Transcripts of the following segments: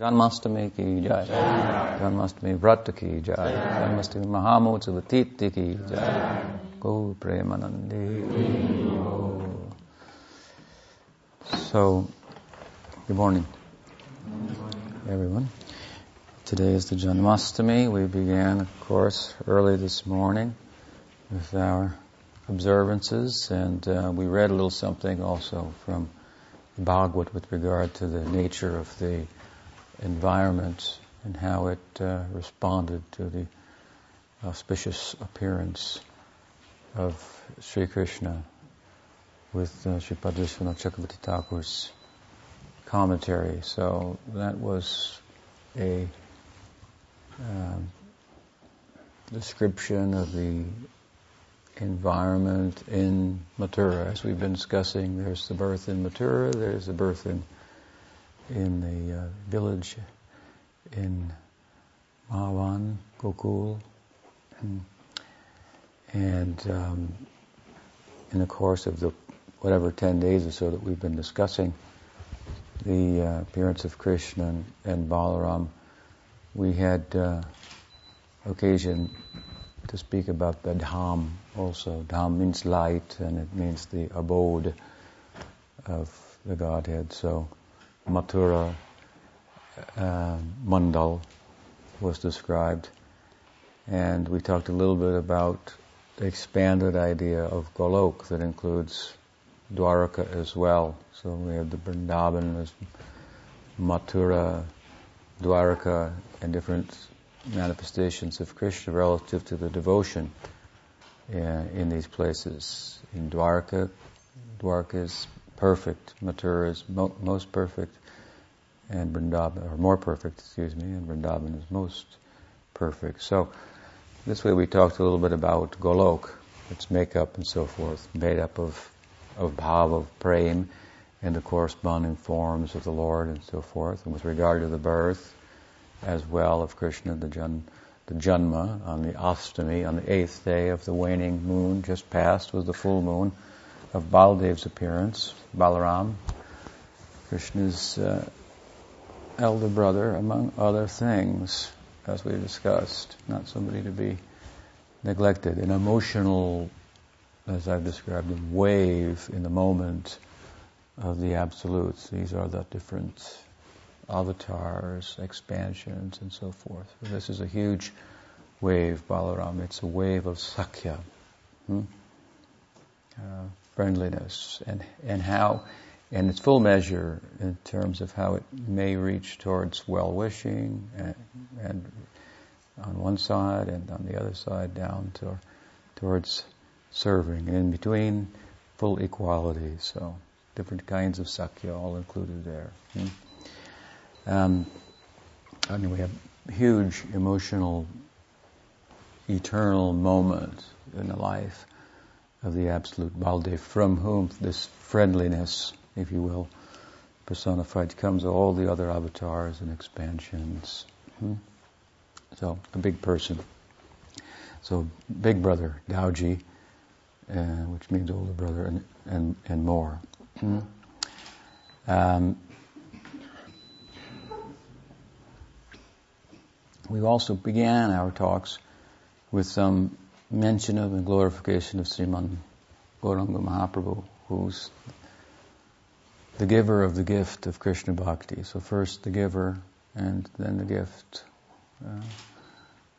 जन्माष्टमी की जय जन्माष्टमी व्रत की जय जन्माष्टमी महामोत्सव तीर्थ की जय गौ प्रेमानंदे So, good morning, everyone. Today is the Janmashtami. We began, of course, early this morning with our observances, and uh, we read a little something also from Bhagavad with regard to the nature of the environment and how it uh, responded to the auspicious appearance of Sri Krishna with uh, Sripad Vishvanath Chakravarti Thakur's commentary. So that was a um, description of the environment in Mathura. As we've been discussing, there's the birth in Mathura, there's the birth in in the uh, village in Mahavan, Gokul. And um, in the course of the whatever 10 days or so that we've been discussing the uh, appearance of Krishna and, and Balaram, we had uh, occasion to speak about the Dham also. Dham means light and it means the abode of the Godhead. So Mathura uh, Mandal was described. And we talked a little bit about the expanded idea of Golok that includes Dwaraka as well. So we have the Vrindavan Mathura, Dwaraka, and different manifestations of Krishna relative to the devotion uh, in these places. In Dwaraka, Dwaraka is perfect. Mathura is mo- most perfect, and Vrindavan, or more perfect, excuse me, and Vrindavan is most perfect. So, this way we talked a little bit about Golok, its makeup and so forth, made up of, of bhav, of prem, and the corresponding forms of the Lord and so forth. And with regard to the birth, as well, of Krishna, the, Jan, the Janma, on the Ashtami, on the eighth day of the waning moon, just passed was the full moon of Baldev's appearance, Balaram, Krishna's uh, elder brother, among other things, as we discussed, not somebody to be neglected. An emotional, as I've described, wave in the moment of the absolutes. These are the different avatars, expansions, and so forth. This is a huge wave, Balaram. It's a wave of Sakya. Hmm? Uh, friendliness and, and how, in its full measure in terms of how it may reach towards well-wishing and, and on one side and on the other side down to, towards serving and in between full equality. So different kinds of sakya all included there. Hmm? Um, I mean, we have huge emotional, eternal moment in the life of the absolute Baldev, from whom this friendliness, if you will, personified comes all the other avatars and expansions. Hmm? So, a big person. So, big brother, Dauji, uh, which means older brother, and, and, and more. Hmm? Um, we also began our talks with some mention of and glorification of Sriman Gauranga Mahaprabhu, who's the giver of the gift of Krishna Bhakti. So first the giver and then the gift. Uh,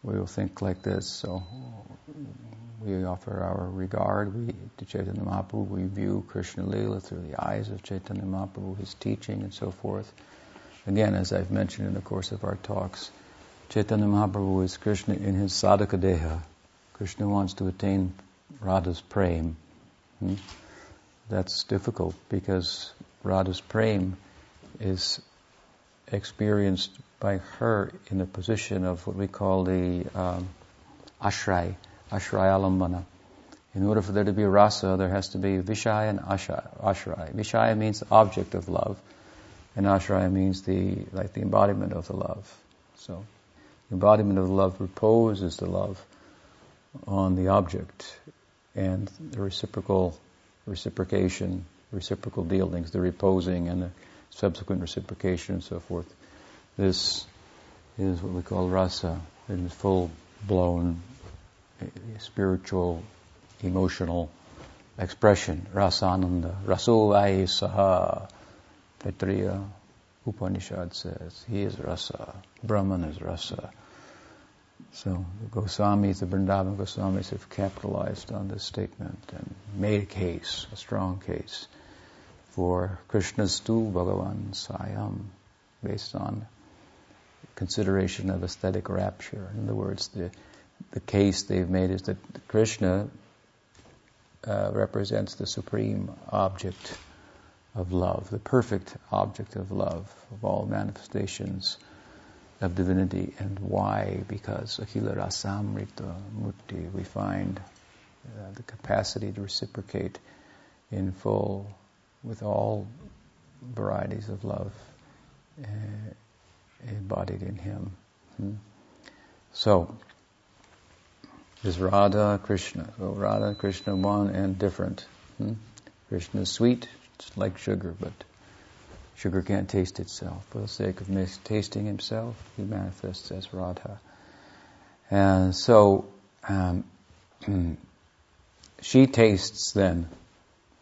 we will think like this. So we offer our regard we, to Chaitanya Mahaprabhu. We view Krishna Lila through the eyes of Chaitanya Mahaprabhu, his teaching and so forth. Again, as I've mentioned in the course of our talks, Chaitanya Mahaprabhu is Krishna in his sadhaka deha, Krishna wants to attain Radha's prem. Hmm? That's difficult because Radha's prem is experienced by her in a position of what we call the um, ashray, ashrayalambana. In order for there to be rasa, there has to be vishaya and ashray. Vishaya means object of love, and ashray means the like the embodiment of the love. So, the embodiment of the love reposes the love on the object and the reciprocal reciprocation, reciprocal dealings, the reposing and the subsequent reciprocation and so forth This is what we call rasa, in the full blown eh, spiritual, emotional expression. Rasananda. Rasovai Saha. Taittiriya Upanishad says he is rasa. Brahman is rasa. So the Goswamis, the Vrindavan Goswamis have capitalized on this statement and made a case, a strong case, for Krishna's tu Bhagavan Svayam, based on consideration of aesthetic rapture. In other words, the, the case they've made is that Krishna uh, represents the supreme object of love, the perfect object of love, of all manifestations of divinity. And why? Because Akhila Rasamrita Murti, we find uh, the capacity to reciprocate in full with all varieties of love uh, embodied in him. Hmm? So, is Radha Krishna. So Radha Krishna one and different. Hmm? Krishna is sweet, it's like sugar, but sugar can't taste itself. For the sake of tasting himself, he manifests as Radha. And so, um, she tastes then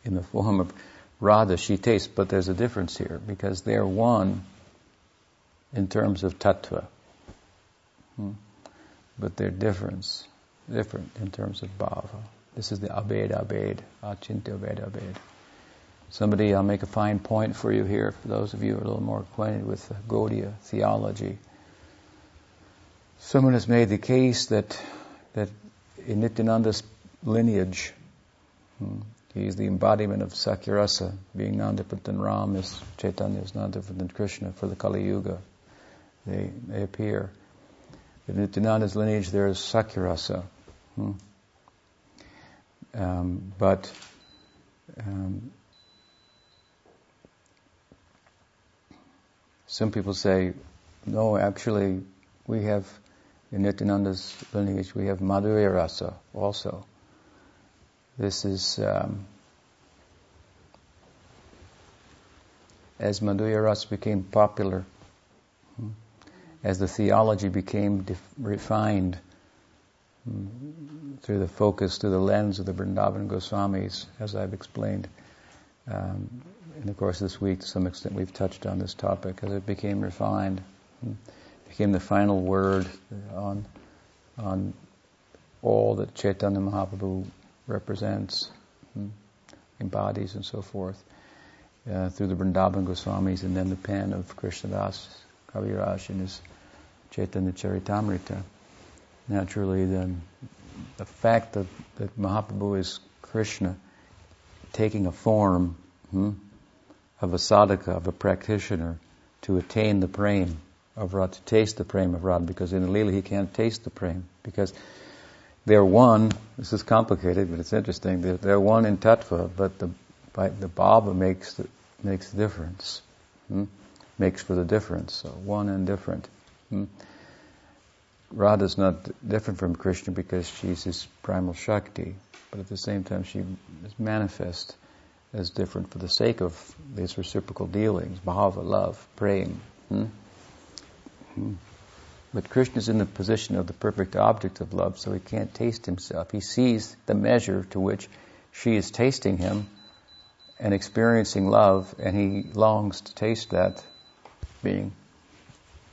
in the form of Radha, she tastes, but there's a difference here because they're one in terms of tattva. Hmm? But they're difference, different in terms of bhava. This is the bhed abhed, achintya bhed abhed. Somebody, I'll make a fine point for you here, for those of you who are a little more acquainted with Gaudiya theology. Someone has made the case that, that in Nityananda's lineage, hmm, he's the embodiment of Sakyarasa, being non different than Ram, is Chaitanya is non different than Krishna for the Kali Yuga. They, they appear. In Nityananda's lineage, there is Sakyarasa. Hmm. Um, but um, Some people say, no, actually, we have, in Nityananda's lineage, we have Madhurya Rasa also. This is, um, as Madhurya Rasa became popular, hmm, as the theology became def- refined hmm, through the focus, through the lens of the Vrindavan Goswamis, as I've explained, um, in the course of this week, to some extent, we've touched on this topic as it became refined, became the final word on on all that Chaitanya Mahaprabhu represents, embodies, and so forth, uh, through the Vrindavan Goswamis, and then the pen of Krishnadas Kaviraj in his Chaitanya Charitamrita. Naturally, then the fact that, that Mahaprabhu is Krishna taking a form. Hmm, of a sadhaka, of a practitioner, to attain the prema of Radha, to taste the prema of Radha, because in Leela he can't taste the prema, because they're one, this is complicated, but it's interesting, they're, they're one in tattva, but the, the bhava makes the, makes the difference, hmm? makes for the difference, so one and different. Hmm? Radha's not different from Krishna because she's his primal Shakti, but at the same time she is manifest is different for the sake of these reciprocal dealings, bhava, love, praying. Hmm? Hmm. But Krishna is in the position of the perfect object of love, so he can't taste himself. He sees the measure to which she is tasting him and experiencing love, and he longs to taste that, being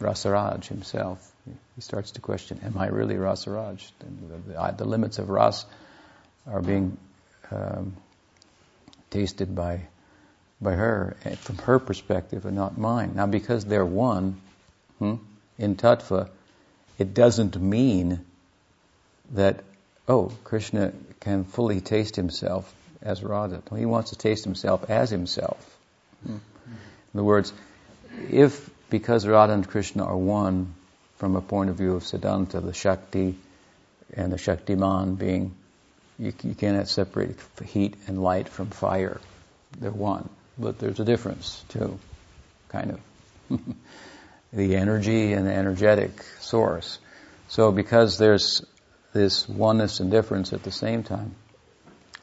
Rasaraj himself. He starts to question, am I really Rasaraj? The, the, the limits of Ras are being um, tasted by by her eh, from her perspective and not mine. Now, because they're one hmm, in tattva, it doesn't mean that oh Krishna can fully taste himself as Radha. He wants to taste himself as himself. Hmm. In other words, if because Radha and Krishna are one from a point of view of Siddhanta, the Shakti and the Shaktiman being you, you cannot separate heat and light from fire. They're one. But there's a difference, too, kind of. the energy and the energetic source. So because there's this oneness and difference at the same time,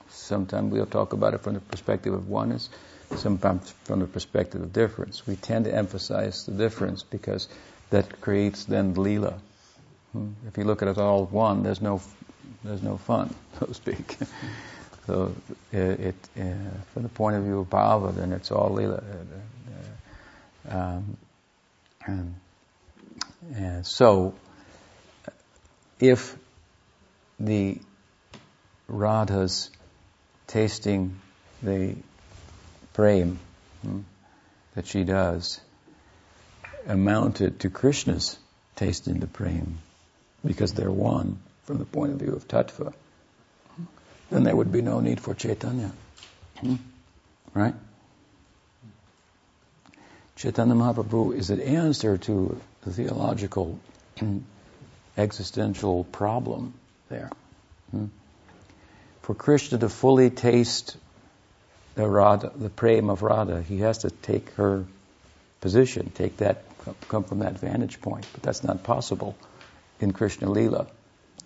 sometimes we'll talk about it from the perspective of oneness, sometimes from the perspective of difference. We tend to emphasize the difference because that creates then lila. Hmm? If you look at it all one, there's no there's no fun, so to speak. so it, it uh, from the point of view of bhava, then it's all lila. Uh, um, and, and so, if the Radha's tasting the prem hmm, that she does amounted to Krishna's tasting the prem because they're one from the point of view of tattva, then there would be no need for Chaitanya. Right? Chaitanya Mahaprabhu is an answer to the theological existential problem there. Hmm? For Krishna to fully taste the Radha, the prem of Radha, he has to take her position, take that, come from that vantage point. But that's not possible in Krishna Lila.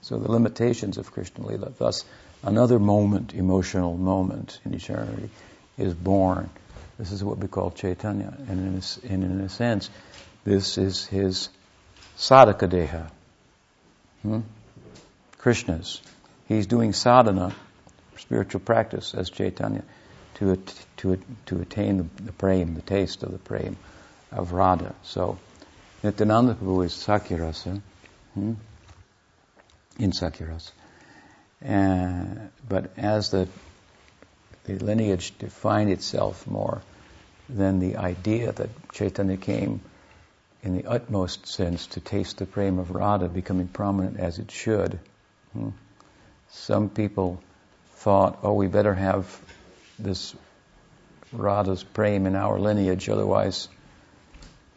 So the limitations of Krishna Lila. Thus, another moment, emotional moment in eternity, is born. This is what we call Chaitanya. And in a, and in a sense, this is his sadhaka deha. Hmm? Krishna's. He's doing sadhana, spiritual practice, as Chaitanya, to, to, to attain the, the the taste of the prem of Radha. So, Nityananda Prabhu is Sakyarasa. Hmm? In Sakyarasa. Uh, but as the, the lineage defined itself more, then the idea that Chaitanya came in the utmost sense to taste the prem of Radha becoming prominent as it should. Hmm? Some people thought, oh, we better have this Radha's prem in our lineage, otherwise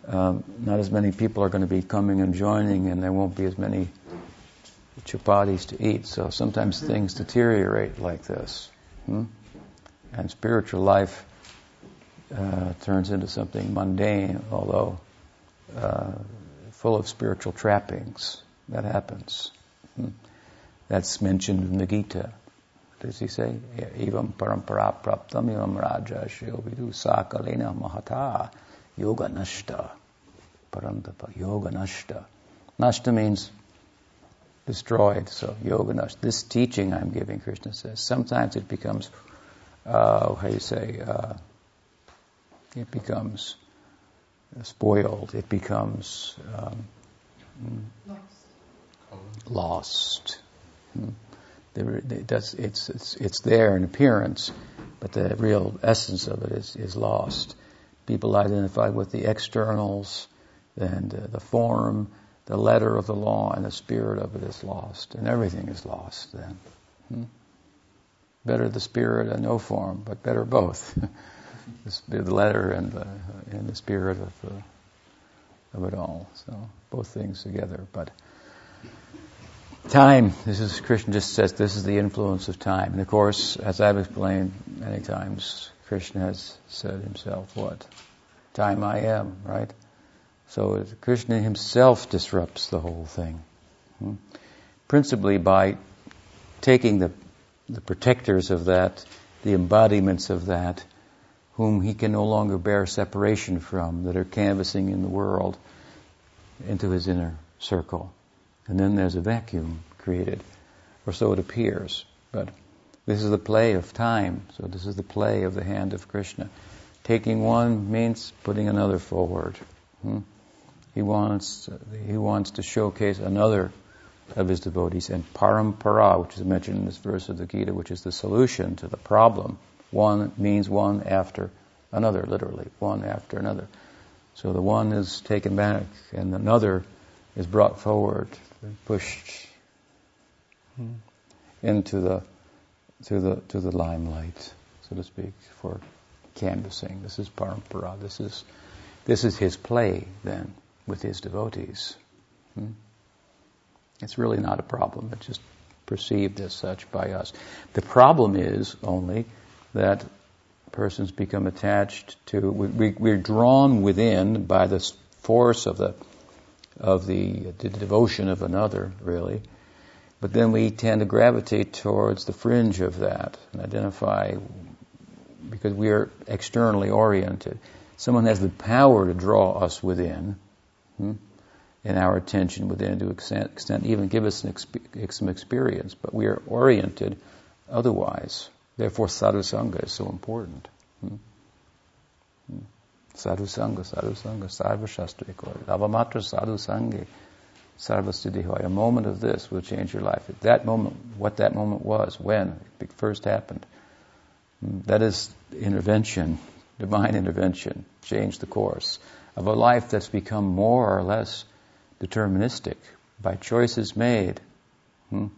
um, not as many people are going to be coming and joining, and there won't be as many chapatis to eat. So sometimes things deteriorate like this, hmm? and spiritual life uh, turns into something mundane, although uh, full of spiritual trappings. That happens. Hmm? That's mentioned in the Gita. Does he say? Evam parampara praptam evam raja shiovidu sakalena mahata yoga nashta. Parantapa, yoga nashta. Nashta means destroyed, so yoga nashta. This teaching I'm giving, Krishna says, sometimes it becomes, uh, how do you say, uh, it becomes spoiled, it becomes um, lost. lost. Hmm. It's, it's, it's there in appearance, but the real essence of it is, is lost. People identify with the externals and uh, the form, the letter of the law, and the spirit of it is lost, and everything is lost then. Hmm? Better the spirit and no form, but better both. the letter and the, and the spirit of, the, of it all. So both things together. But time, this is, Krishna just says this is the influence of time. And of course, as I've explained many times, Krishna has said himself what? Time I am, right? So Krishna himself disrupts the whole thing. Hmm? Principally by taking the, the protectors of that, the embodiments of that, whom he can no longer bear separation from, that are canvassing in the world, into his inner circle. And then there's a vacuum created, or so it appears. But this is the play of time, so this is the play of the hand of Krishna. Taking one means putting another forward. Hmm? He wants he wants to showcase another of his devotees and parampara, which is mentioned in this verse of the Gita, which is the solution to the problem one means one after another, literally, one after another. So the one is taken back and another is brought forward, pushed into the to the to the limelight, so to speak, for canvassing. This is parampara. This is this is his play then with his devotees. Hmm? It's really not a problem. It's just perceived as such by us. The problem is only that persons become attached to. We, are drawn within by the force of the of the, the devotion of another, really. But then we tend to gravitate towards the fringe of that and identify because we are externally oriented. Someone has the power to draw us within. Hmm? and our attention then to extent, extent even give us exp- some experience, but we are oriented otherwise. Therefore, sadhusanga is so important. Hmm? Hmm. Sadhusanga, sadhusanga, sarva shastri Avamatra sadhusangi, sarva A moment of this will change your life. At that moment, what that moment was, when it first happened, hmm. that is intervention, divine intervention, change the course of a life that's become more or less deterministic by choices made hmm,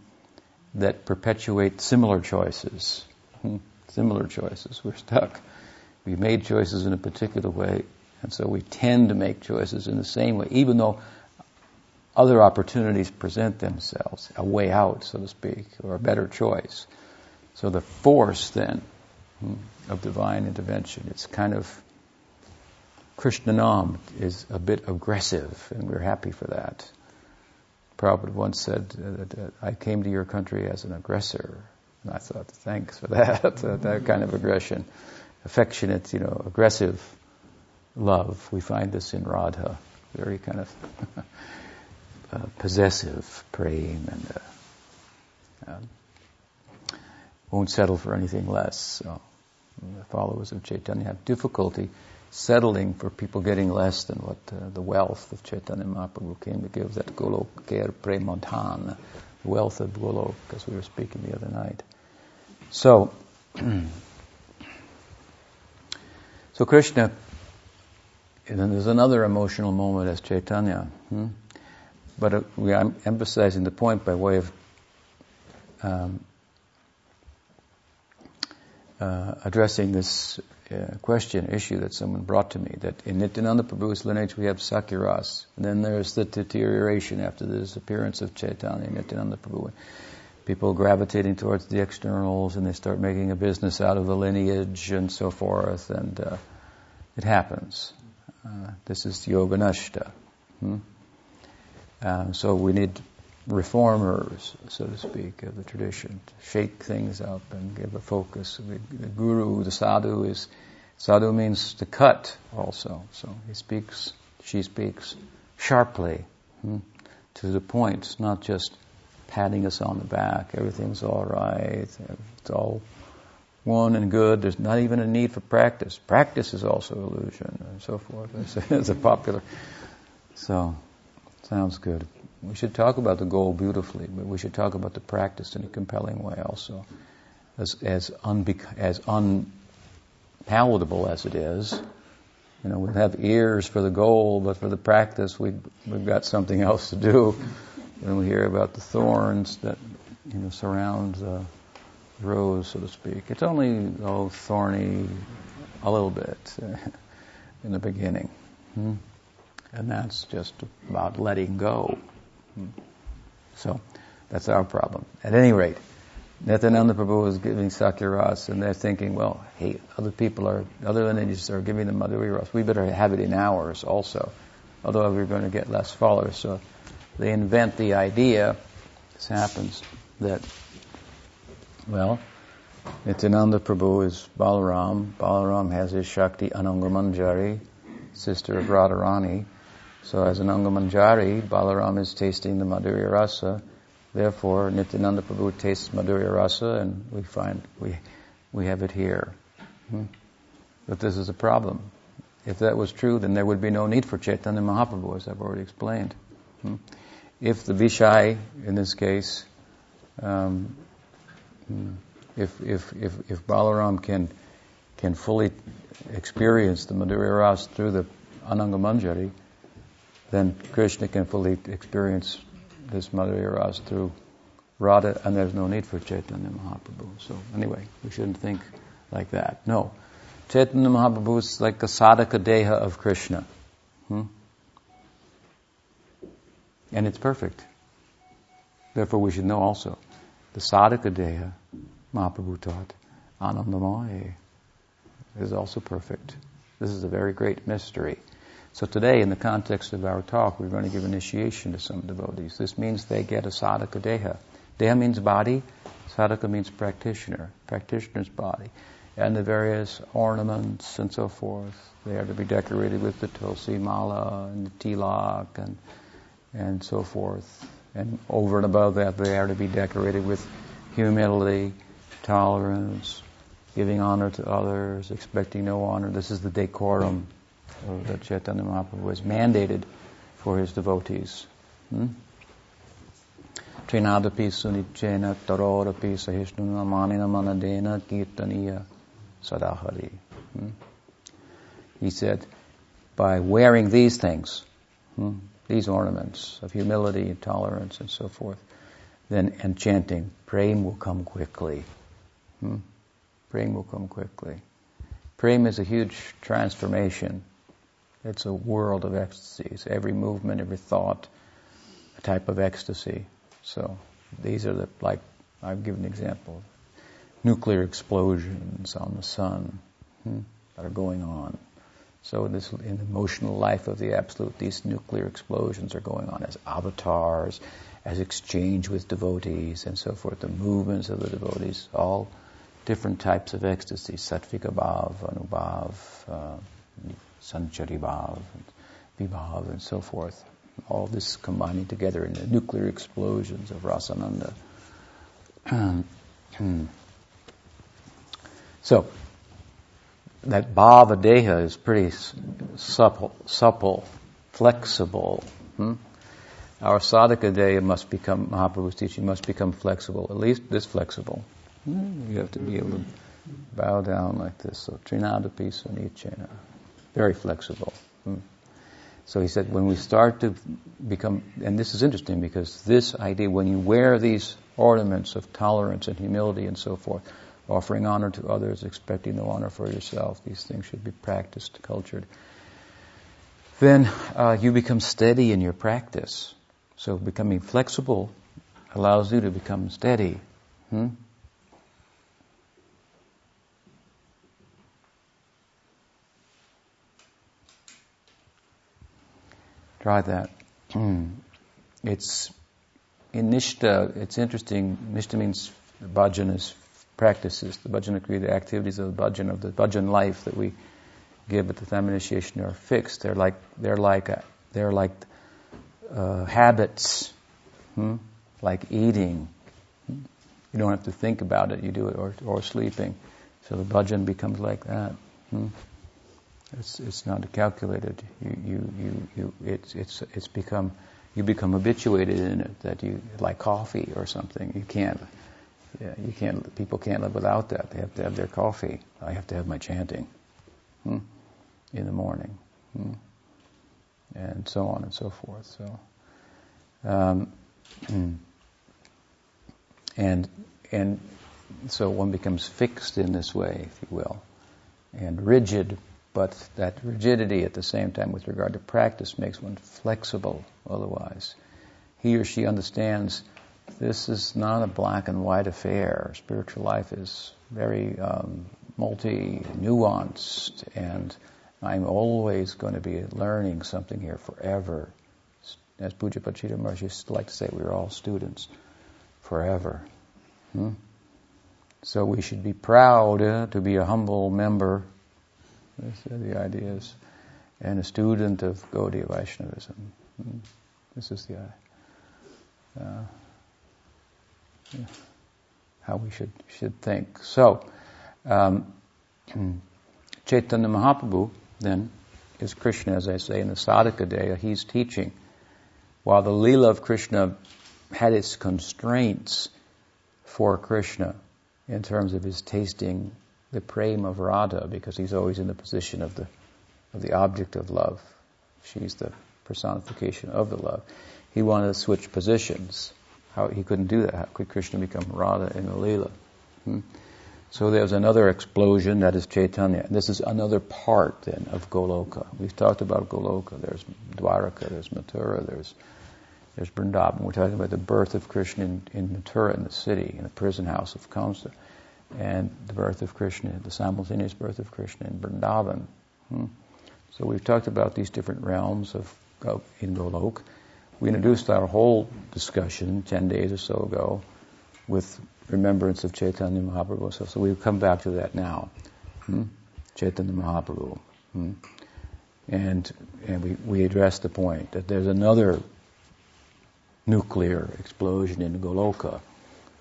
that perpetuate similar choices. Hmm, similar choices. We're stuck. We made choices in a particular way, and so we tend to make choices in the same way, even though other opportunities present themselves, a way out, so to speak, or a better choice. So the force then hmm, of divine intervention, it's kind of Krishnanam is a bit aggressive, and we're happy for that. Prabhupada once said that I came to your country as an aggressor. And I thought, thanks for that, that kind of aggression. Affectionate, you know, aggressive love. We find this in Radha. Very kind of uh, possessive praying and uh, uh, won't settle for anything less. So the followers of Chaitanya have difficulty settling for people getting less than what uh, the wealth of Chaitanya Mahaprabhu came to give, that Golokher Premadhan, the wealth of Golok, as we were speaking the other night. So, so Krishna, and then there's another emotional moment as Chaitanya, hmm? but uh, we, I'm emphasizing the point by way of um, uh, addressing this uh, question, issue that someone brought to me, that in Nityananda Prabhu's lineage we have Sakiras, and then there's the deterioration after the disappearance of Chaitanya Nityananda Prabhu. People gravitating towards the externals and they start making a business out of the lineage and so forth, and uh, it happens. Uh, this is yoga nashta. Hmm? Uh, so we need reformers, so to speak, of the tradition, to shake things up and give a focus. The guru, the sadhu is, sadhu means to cut also. So he speaks, she speaks sharply, hmm, to the point. Not just patting us on the back. Everything's all right. It's all one and good. There's not even a need for practice. Practice is also illusion and so forth. It's a popular. So, sounds good. We should talk about the goal beautifully, but we should talk about the practice in a compelling way also. As, as, unbec- as unpalatable as it is, you know, we have ears for the goal, but for the practice, we, we've got something else to do. And we hear about the thorns that, you know, surround the rose, so to speak. It's only, oh, thorny a little bit in the beginning. Hmm? And that's just about letting go. So that's our problem. At any rate, Nityananda Prabhu is giving Sakya and they're thinking, well, hey, other people are, other lineages are giving the Madhurya Ras. We better have it in ours also. Otherwise, we're going to get less followers. So they invent the idea, this happens, that, well, Nityananda Prabhu is Balaram. Balaram has his Shakti Anangamanjari, sister of Radharani. So as Anangamanjari, Balaram is tasting the Madhurya Rasa. Therefore, Nityananda Prabhu tastes Madhurya Rasa and we find we, we have it here. Hmm? But this is a problem. If that was true, then there would be no need for Chaitanya Mahaprabhu, as I've already explained. Hmm? If the Vishai, in this case, um, hmm, if, if, if, if Balaram can, can fully experience the Madhurya Rasa through the Anangamanjari, then Krishna can fully experience this Madhurya Ras through Radha, and there's no need for Chaitanya Mahaprabhu. So anyway, we shouldn't think like that. No. Chaitanya Mahaprabhu is like a sadhaka deha of Krishna. Hmm? And it's perfect. Therefore we should know also, the sadhaka deha, Mahaprabhu taught, Anandamaya, is also perfect. This is a very great mystery. So today, in the context of our talk, we're going to give initiation to some devotees. This means they get a sadhaka deha. Deha means body, sadhaka means practitioner, practitioner's body. And the various ornaments and so forth. They are to be decorated with the tulsi mala and the tilak and and so forth. And over and above that, they are to be decorated with humility, tolerance, giving honor to others, expecting no honor. This is the decorum that Chaitanya Mahaprabhu has mandated for his devotees. Hmm? Trinadapi sunichena tarorapi sahishnuna manina manadena kirtaniya sadahari. Hmm? He said, by wearing these things, hmm, these ornaments of humility and tolerance and so forth, then and chanting, will come quickly. Hmm? Will come quickly. Prem is a huge transformation. It's a world of ecstasies. Every movement, every thought, a type of ecstasy. So these are the, like, I've given an example. Nuclear explosions on the sun hmm, that are going on. So in this in the emotional life of the Absolute, these nuclear explosions are going on as avatars, as exchange with devotees, and so forth. The movements of the devotees, all different types of ecstasy, sattvika bhav, anubhav, uh, sanchari bhav, vibhav, and so forth. All this combining together in the nuclear explosions of rasananda. so, that bhava deha is pretty supple, supple flexible. Hmm? Our sadhaka deha must become, Mahaprabhu's teaching must become flexible, at least this flexible. Hmm? You have to be able to bow down like this. So, trinadapi sunichena. Very flexible. Hmm? So he said, when we start to become, and this is interesting because this idea, when you wear these ornaments of tolerance and humility and so forth, offering honor to others, expecting no honor for yourself. These things should be practiced, cultured. Then uh, you become steady in your practice. So becoming flexible allows you to become steady. Hmm? Try that. Hmm. It's in Nishta, it's interesting. Nishta means bhajan is practices, the bhajan kriya, the activities of the bhajan, of the bhajan life that we give at the time initiation are fixed. They're like, they're like, a, they're like uh, habits, hmm? like eating. You don't have to think about it, you do it, or, or sleeping. So the bhajan becomes like that. Hmm? It's, it's not calculated. You, you, you, you, it's, it's, it's become, you become habituated in it that you, like coffee or something. You can't, yeah, you can't. People can't live without that. They have to have their coffee. I have to have my chanting hmm, in the morning, hmm, and so on and so forth. So, um, and and so one becomes fixed in this way, if you will, and rigid. But that rigidity at the same time, with regard to practice, makes one flexible. Otherwise, he or she understands this is not a black and white affair. Spiritual life is very um, multi nuanced, and I'm always going to be learning something here forever. As Puja Pachita Maharaj used to like to say, we're all students forever. Hmm? So we should be proud uh, to be a humble member. These are the ideas. And a student of Gaudiya Vaishnavism. Hmm? This is the uh, how we should should think. So, um, Chaitanya Mahaprabhu then is Krishna, as I say in the Sadhaka Deha. He's teaching, while the Leela of Krishna had its constraints for Krishna in terms of his tasting the prema of Radha, because he's always in the position of the of the object of love. She's the personification of the love. He wanted to switch positions. How he couldn't do that? How could Krishna become Radha in the Leela? Hmm? So there's another explosion that is Chaitanya. This is another part then of Goloka. We've talked about Goloka. There's Dwaraka, there's Mathura, there's there's Vrindavan. We're talking about the birth of Krishna in, in Mathura, in the city, in the prison house of Kamsa, and the birth of Krishna, the simultaneous birth of Krishna in Vrindavan. Hmm? So we've talked about these different realms of, in Goloka. We introduced our whole discussion 10 days or so ago with remembrance of Chaitanya Mahaprabhu. So, so we've come back to that now. Hmm? Chaitanya Mahaprabhu. Hmm? And, and we, we addressed the point that there's another nuclear explosion in Goloka,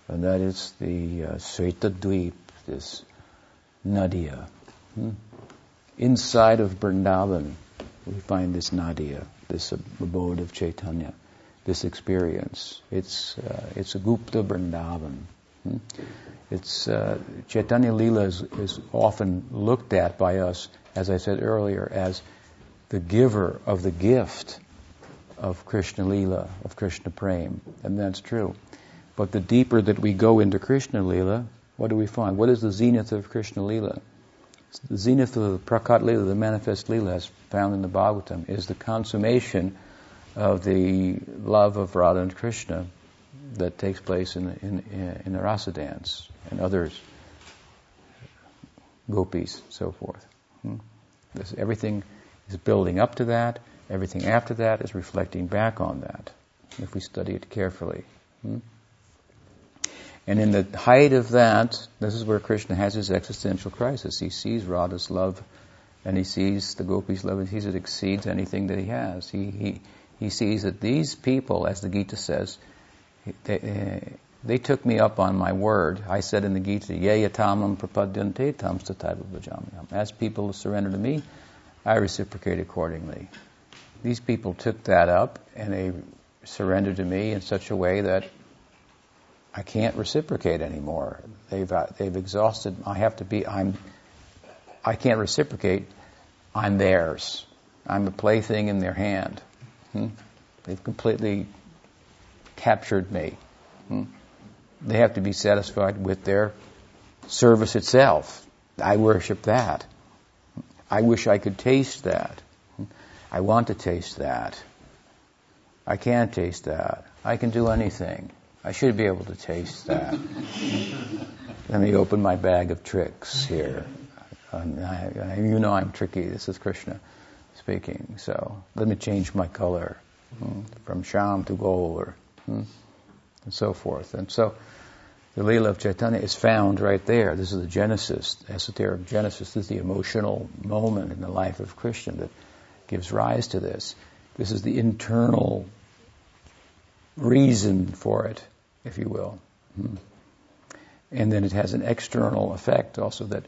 and that is the uh, Dweep, this Nadia. Hmm? Inside of Vrindavan, we find this Nadia, this abode of Chaitanya, this experience. It's uh, it's a Gupta Vrindavan. Hmm? It's uh, Chaitanya Lila is, is often looked at by us, as I said earlier, as the giver of the gift of Krishna Lila, of Krishna Prem, and that's true. But the deeper that we go into Krishna Lila, what do we find? What is the zenith of Krishna Lila? The zenith of the Prakat Lila, the manifest Lila, as found in the Bhagavatam, is the consummation of the love of Radha and Krishna that takes place in the, in, in the rasa dance and others, gopis, and so forth. Hmm? This, everything is building up to that. Everything after that is reflecting back on that, if we study it carefully. Hmm? And in the height of that, this is where Krishna has his existential crisis. He sees Radha's love, and he sees the gopis' love, and he sees it exceeds anything that he has. He, he, he sees that these people, as the Gita says, they, uh, they took me up on my word. I said in the Gita, Ye yatamam prapadyante tam. As people surrender to me, I reciprocate accordingly. These people took that up and they surrendered to me in such a way that I can't reciprocate anymore. They've uh, they've exhausted. I have to be. I'm. I can't reciprocate. I'm theirs. I'm a plaything in their hand. Hmm? They've completely captured me. Hmm? They have to be satisfied with their service itself. I worship that. I wish I could taste that. I want to taste that. I can't taste that. I can do anything. I should be able to taste that. Let me open my bag of tricks here. I, I, you know I'm tricky. This is Krishna speaking. So let me change my color hmm, from shyam to gold, or, hmm, and so forth. And so the Leela of Chaitanya is found right there. This is the genesis, esoteric genesis. This is the emotional moment in the life of Krishna that gives rise to this. This is the internal reason for it, if you will. Hmm. And then it has an external effect also that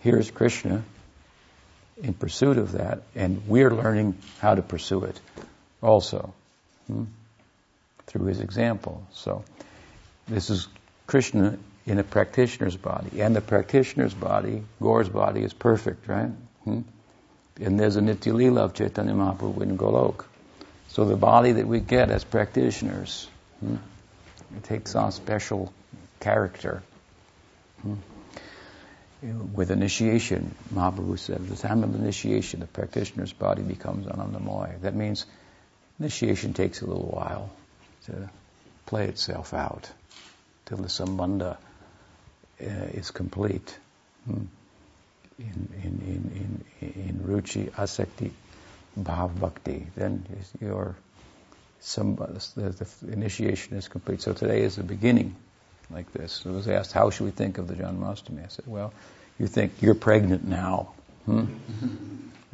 here's Krishna in pursuit of that, and we're learning how to pursue it also hmm, through his example. So this is Krishna in a practitioner's body. And the practitioner's body, Gaura's body, is perfect, right? Hmm? And there's a Nitya Lila of Chaitanya Mahaprabhu in Golok. So the body that we get as practitioners, hmm, it takes on special character. Hmm? With initiation, Mahaprabhu said, the time of initiation, the practitioner's body becomes anandamoy. That means initiation takes a little while to play itself out till the sambandha uh, is complete. Hmm. In, in, in, in, in ruchi, asakti, bhav bhakti, then your some, the, the initiation is complete. So today is the beginning like this. I was asked, how should we think of the Janmashtami? I said, well, you think you're pregnant now. Hmm?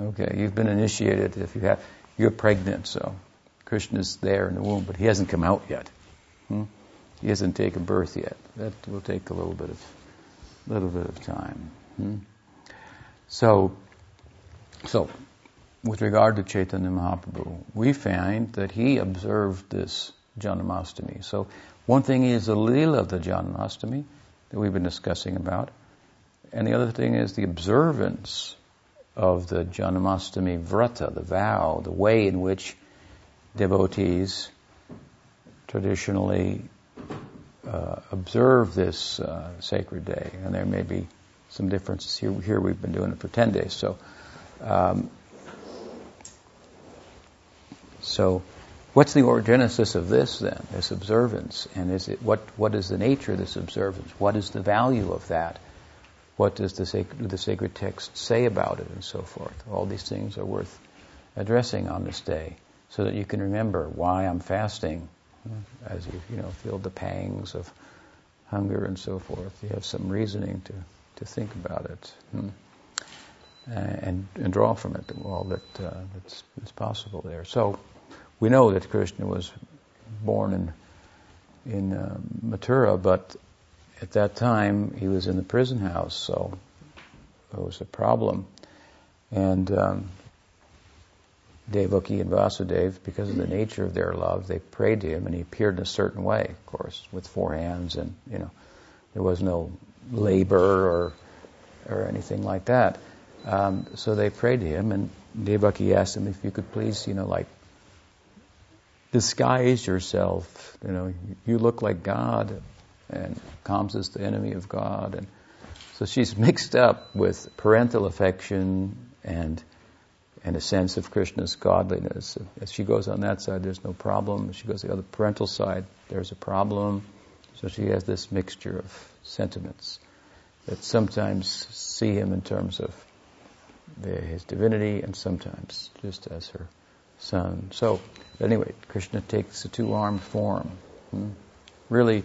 okay, you've been initiated. If you have, you're pregnant, so Krishna's there in the womb, but he hasn't come out yet. Hmm? He hasn't taken birth yet. That will take a little bit of, little bit of time. Hmm? So, so, with regard to Chaitanya Mahaprabhu, we find that he observed this Janamastami. So, one thing is the lila of the Janamastami that we've been discussing about, and the other thing is the observance of the Janamastami Vrata, the vow, the way in which devotees traditionally uh, observe this uh, sacred day, and there may be some differences here. Here we've been doing it for ten days, so um, so what's the orgenesis of this then? This observance, and is it what what is the nature of this observance? What is the value of that? What does the sacred, the sacred text say about it, and so forth? All these things are worth addressing on this day, so that you can remember why I'm fasting as you you know feel the pangs of hunger and so forth. You have some reasoning to to think about it hmm. and and draw from it all that uh, that's, that's possible there. So we know that Krishna was born in in uh, Mathura, but at that time he was in the prison house, so it was a problem. And um, Devaki and Vasudeva, because of the nature of their love, they prayed to him, and he appeared in a certain way, of course, with four hands, and you know, there was no labor or or anything like that. Um, so they prayed to him, and Devaki asked him if you could please, you know, like disguise yourself. You know, you look like God, and Kamsa is the enemy of God, and so she's mixed up with parental affection and and a sense of Krishna's godliness. As she goes on that side, there's no problem. As she goes to the other parental side, there's a problem. So she has this mixture of sentiments that sometimes see him in terms of the, his divinity and sometimes just as her son. So, anyway, Krishna takes a two-armed form. Hmm? Really,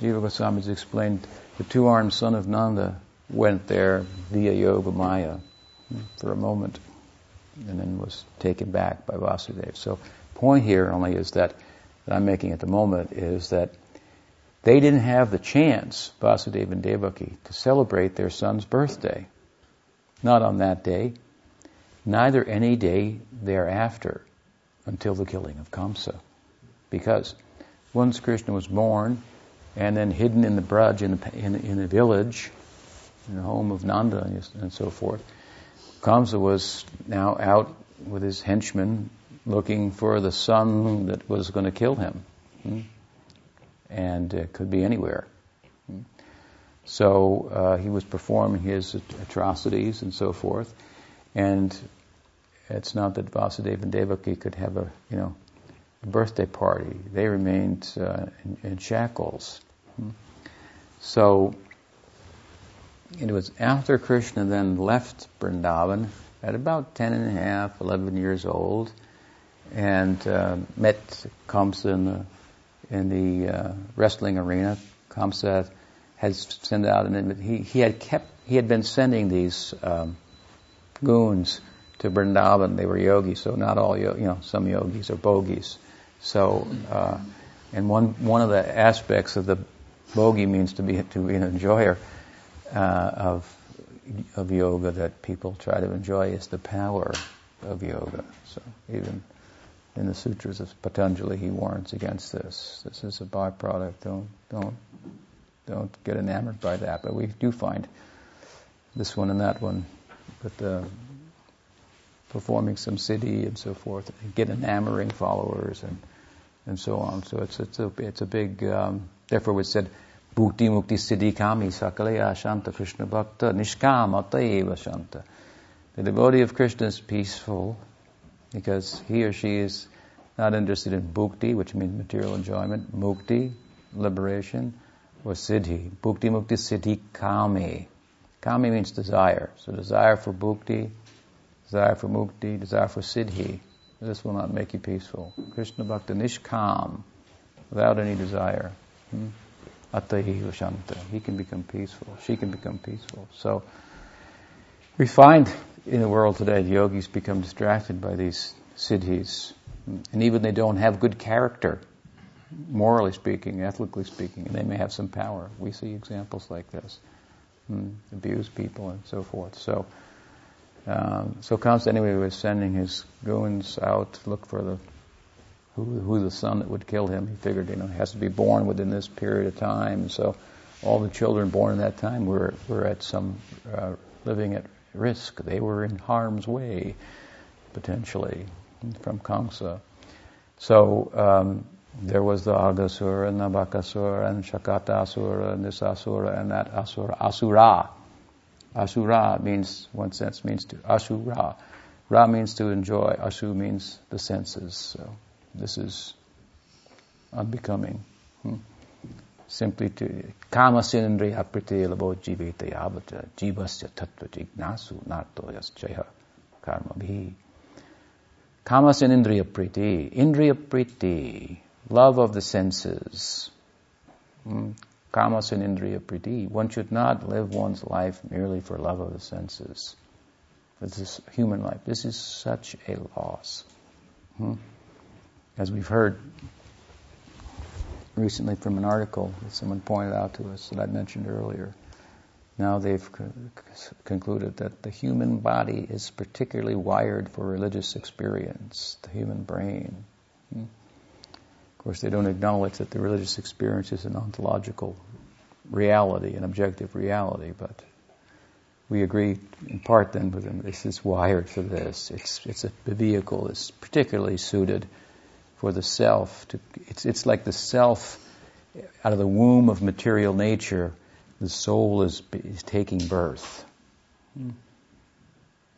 Jiva Goswami has explained the two-armed son of Nanda went there via Yoga Maya hmm, for a moment and then was taken back by Vasudeva. So, point here only is that that I'm making at the moment is that they didn't have the chance, Vasudeva and Devaki, to celebrate their son's birthday. Not on that day, neither any day thereafter until the killing of Kamsa. Because once Krishna was born and then hidden in the Braj, in the, in, in the village, in the home of Nanda and so forth, Kamsa was now out with his henchmen looking for the son that was going to kill him. Hmm? And it could be anywhere. Hmm? So uh, he was performing his atrocities and so forth. And it's not that Vasudeva and Devaki could have a, you know, a birthday party. They remained uh, in, in, shackles. Hmm? So it was after Krishna then left Vrindavan at about 10 and a half, 11 years old, and uh, met Kamsa in the, in the uh, wrestling arena. Kamsa had sent out an he, he had kept, he had been sending these um, goons to Vrindavan. They were yogis, so not all, you know, some yogis are bogies. So, uh, and one, one of the aspects of the bogi means to be, to be an enjoyer uh, of of yoga that people try to enjoy is the power of yoga. So even in the sutras of Patanjali, he warns against this. This is a byproduct. Don't don't don't get enamored by that. But we do find this one and that one, but uh, performing some siddhi and so forth, and get enamoring followers and and so on. So it's it's a it's a big. Um, therefore, it said Bhukti Mukti Siddhi Kami Sakalaya Shanta Krishna Bhakta Nishkama Taiva Shanta. The devotee of Krishna is peaceful because he or she is not interested in bhukti, which means material enjoyment, mukti, liberation, or siddhi. Bhukti Mukti Siddhi Kami. Kami means desire. So desire for bhukti, desire for mukti, desire for siddhi. This will not make you peaceful. Krishna Bhakta Nishkam, without any desire. Hmm? Atahi Shanta. He can become peaceful. She can become peaceful. So we find in the world today yogis become distracted by these siddhis. And even they don't have good character, morally speaking, ethically speaking, and they may have some power. We see examples like this. Hmm, abuse people and so forth. So, um, so Kamsa anyway was sending his goons out to look for the who, who the son that would kill him. He figured, you know, he has to be born within this period of time. So all the children born in that time were, were at some, uh, living at risk. They were in harm's way, potentially, from Kamsa. So, um, there was the Aghasura and Nabakasura and Shakatasura and this Asura and that Asura. Asura. Asura means, one sense means to, Asura. Ra means to enjoy. Asu means the senses. So this is unbecoming. Hmm? Simply to kama kamasindriya priti labo jivita yavata jivasya tattva jignasu nato yaschaya karma bhi. Kama and Indriya Priti. Indriya Priti, love of the senses. Hmm? Kamas and Indriya Priti. One should not live one's life merely for love of the senses. This is human life. This is such a loss. Hmm? as we've heard recently from an article that someone pointed out to us that I mentioned earlier. Now they've co- concluded that the human body is particularly wired for religious experience, the human brain. Hmm? Of course, they don't acknowledge that the religious experience is an ontological reality, an objective reality, but we agree in part then with them, this is wired for this. It's, it's a vehicle that's particularly suited for the self. To, it's, it's like the self out of the womb of material nature the soul is, is taking birth.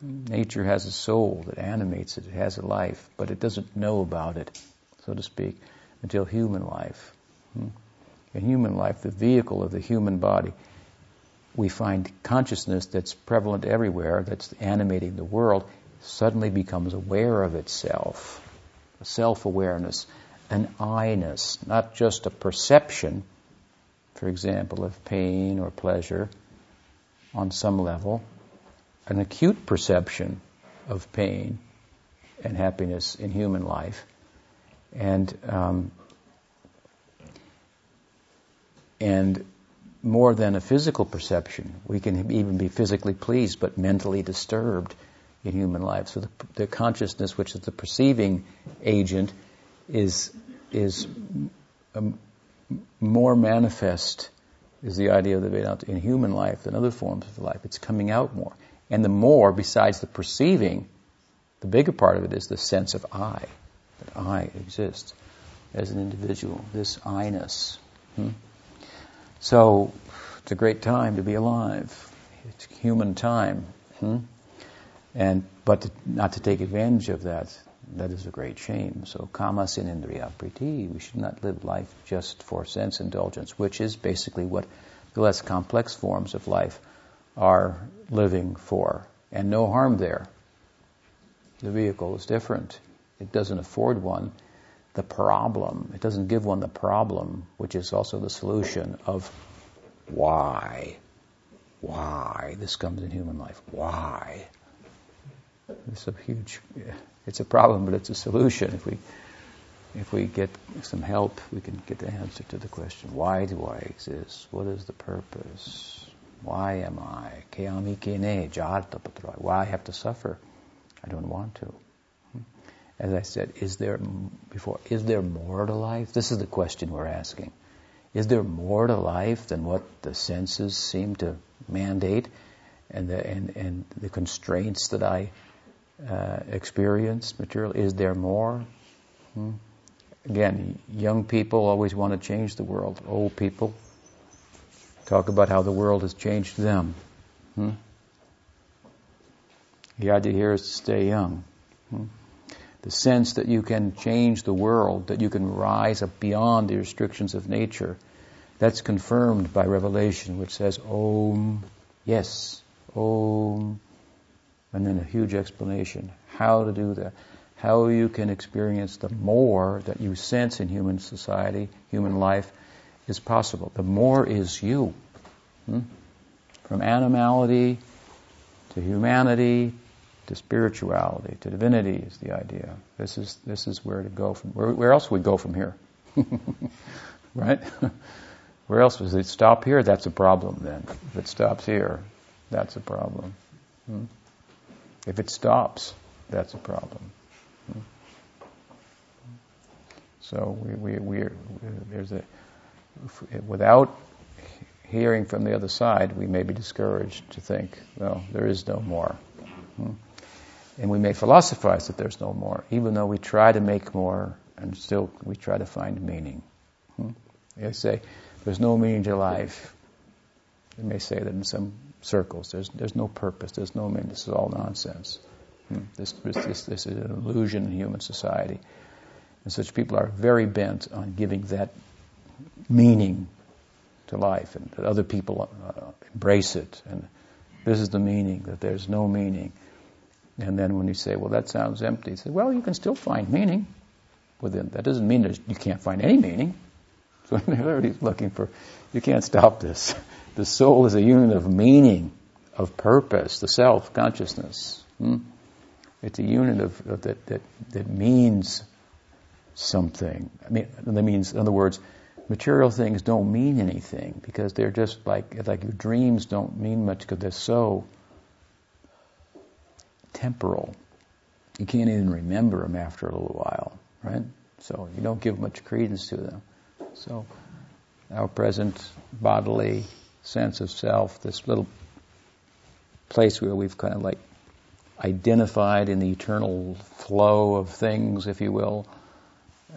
Nature has a soul that animates it, it has a life, but it doesn't know about it, so to speak, until human life. Hmm. In human life, the vehicle of the human body, we find consciousness that's prevalent everywhere, that's animating the world, suddenly becomes aware of itself. A self-awareness, an I-ness, not just a perception, for example, of pain or pleasure on some level, an acute perception of pain and happiness in human life, and um, and more than a physical perception. We can even be physically pleased, but mentally disturbed in human life. So the, the consciousness, which is the perceiving agent, is is um, more manifest is the idea of the Vedanta in human life than other forms of life. It's coming out more. And the more, besides the perceiving, the bigger part of it is the sense of I, that I exist as an individual, this I-ness. Hmm? So, it's a great time to be alive. It's human time. Hmm? And, but to, not to take advantage of that that is a great shame. So kama indriya priti. We should not live life just for sense indulgence, which is basically what the less complex forms of life are living for. And no harm there. The vehicle is different. It doesn't afford one the problem. It doesn't give one the problem, which is also the solution of why. Why this comes in human life. Why? It's a huge, it's a problem, but it's a solution. If we, if we get some help, we can get the answer to the question, why do I exist? What is the purpose? Why am I? Why I have to suffer? I don't want to. As I said, is there, before, is there more to life? This is the question we're asking. Is there more to life than what the senses seem to mandate and the, and, and the constraints that I uh, experience material? Is there more? Hmm? Again, young people always want to change the world. Old people talk about how the world has changed them. Hmm? The idea here is to stay young. Hmm? The sense that you can change the world, that you can rise up beyond the restrictions of nature, that's confirmed by revelation, which says, Om, yes, Om, and then a huge explanation how to do that, how you can experience the more that you sense in human society, human life, is possible. The more is you. Hmm? From animality to humanity to spirituality to divinity is the idea. This is this is where to go from. Where, where else would we go from here? right? where else does it stop here? That's a problem. Then, if it stops here, that's a problem. Hmm? If it stops, that's a problem. So we, we, we there's a, without hearing from the other side, we may be discouraged to think, well, there is no more. And we may philosophize that there's no more, even though we try to make more and still we try to find meaning. They say, there's no meaning to life. They may say that in some circles. There's, there's no purpose. There's no meaning. This is all nonsense. Hmm. This, this, this is an illusion in human society. And such people are very bent on giving that meaning to life and that other people uh, embrace it. And this is the meaning, that there's no meaning. And then when you say, well, that sounds empty, say, well, you can still find meaning within. That doesn't mean you can't find any meaning. So everybody's looking for, you can't stop this. The soul is a unit of meaning, of purpose, the self, consciousness. Hmm? It's a unit of, of that, that, that means something. I mean, that means, in other words, material things don't mean anything because they're just like like your dreams don't mean much because they're so temporal. You can't even remember them after a little while, right? So you don't give much credence to them. So our present bodily sense of self, this little place where we've kind of like identified in the eternal flow of things, if you will,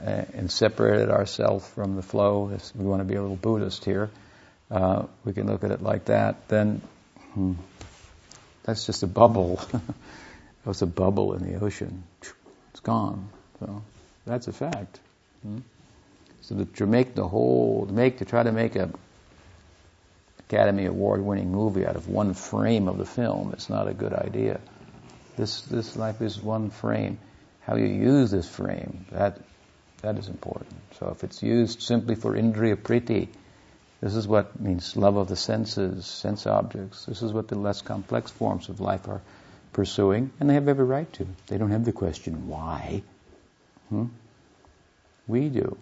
and separated ourselves from the flow, if we want to be a little Buddhist here, uh, we can look at it like that, then hmm, that's just a bubble. it was a bubble in the ocean. It's gone. So that's a fact. Hmm? So to, make the whole, to make, to try to make a Academy Award winning movie out of one frame of the film, it's not a good idea. This, this life is one frame. How you use this frame, that, that is important. So if it's used simply for indriya priti, this is what means love of the senses, sense objects. This is what the less complex forms of life are pursuing, and they have every right to. They don't have the question, why? Hmm? We do.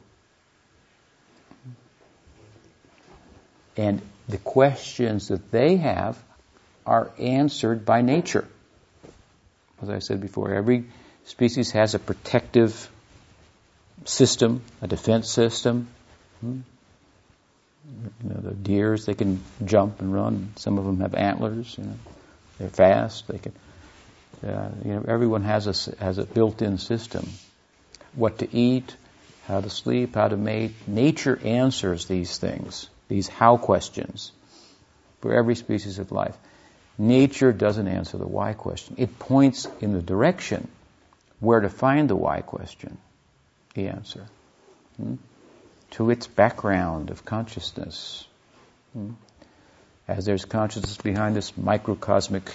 And the questions that they have are answered by nature. As I said before, every species has a protective system, a defense system. Hmm? You know, the deers, they can jump and run. Some of them have antlers. You know, they're fast. They can. Uh, you know, everyone has a has a built-in system. What to eat, how to sleep, how to mate. Nature answers these things, these how questions, for every species of life. Nature doesn't answer the why question. It points in the direction where to find the why question, the answer, hmm? To its background of consciousness. Hmm? As there's consciousness behind this microcosmic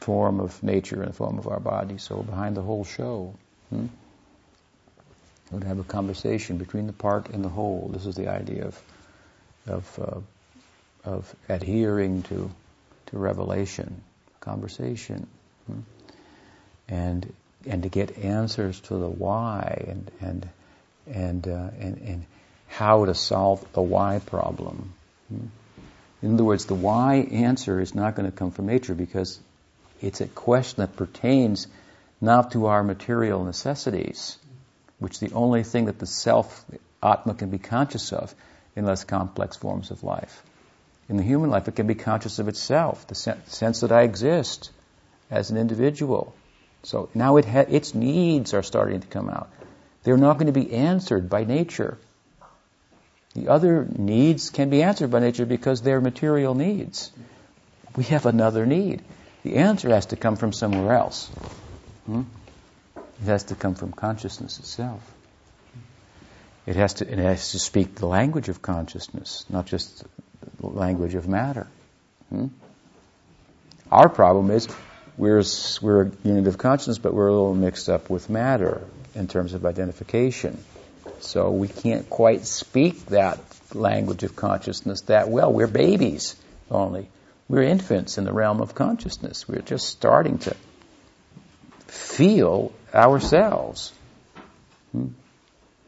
form of nature and the form of our body, so behind the whole show. Hmm? We would have a conversation between the part and the whole. This is the idea of of uh, of adhering to to revelation, conversation, hmm? and and to get answers to the why and and and uh, and, and how to solve the why problem. In other words, the why answer is not going to come from nature because it's a question that pertains not to our material necessities, which the only thing that the self, Atma, can be conscious of in less complex forms of life. In the human life, it can be conscious of itself, the sense that I exist as an individual. So now it ha- its needs are starting to come out. They're not going to be answered by nature. The other needs can be answered by nature because they're material needs. We have another need. The answer has to come from somewhere else. Hmm? It has to come from consciousness itself. It has to, it has to speak the language of consciousness, not just the language of matter. Hmm? Our problem is we're, we're a unit of consciousness, but we're a little mixed up with matter in terms of identification. So we can't quite speak that language of consciousness that well. We're babies only. We're infants in the realm of consciousness. We're just starting to feel ourselves. Hmm?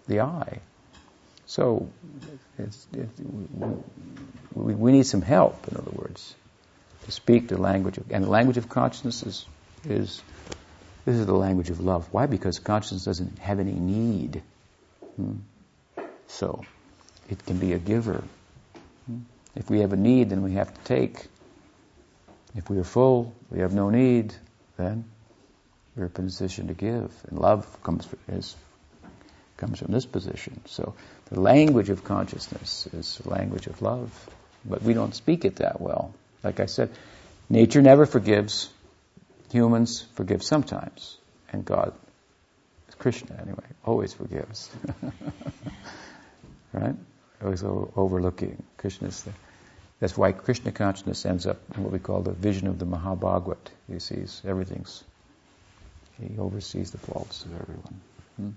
The I. So it's, it, we, we, need some help, in other words, to speak the language of, and the language of consciousness is, is, this is the language of love. Why? Because consciousness doesn't have any need. Hmm? So, it can be a giver. Hmm? If we have a need, then we have to take. If we are full, we have no need, then we're in a position to give. And love comes, is, comes from this position. So the language of consciousness is the language of love, but we don't speak it that well. Like I said, nature never forgives. Humans forgive sometimes, and God, Krishna anyway, always forgives. right? Always overlooking. Krishna is the, that's why Krishna consciousness ends up in what we call the vision of the Mahabhagavat. He sees everything's, he oversees the faults of everyone. Hmm?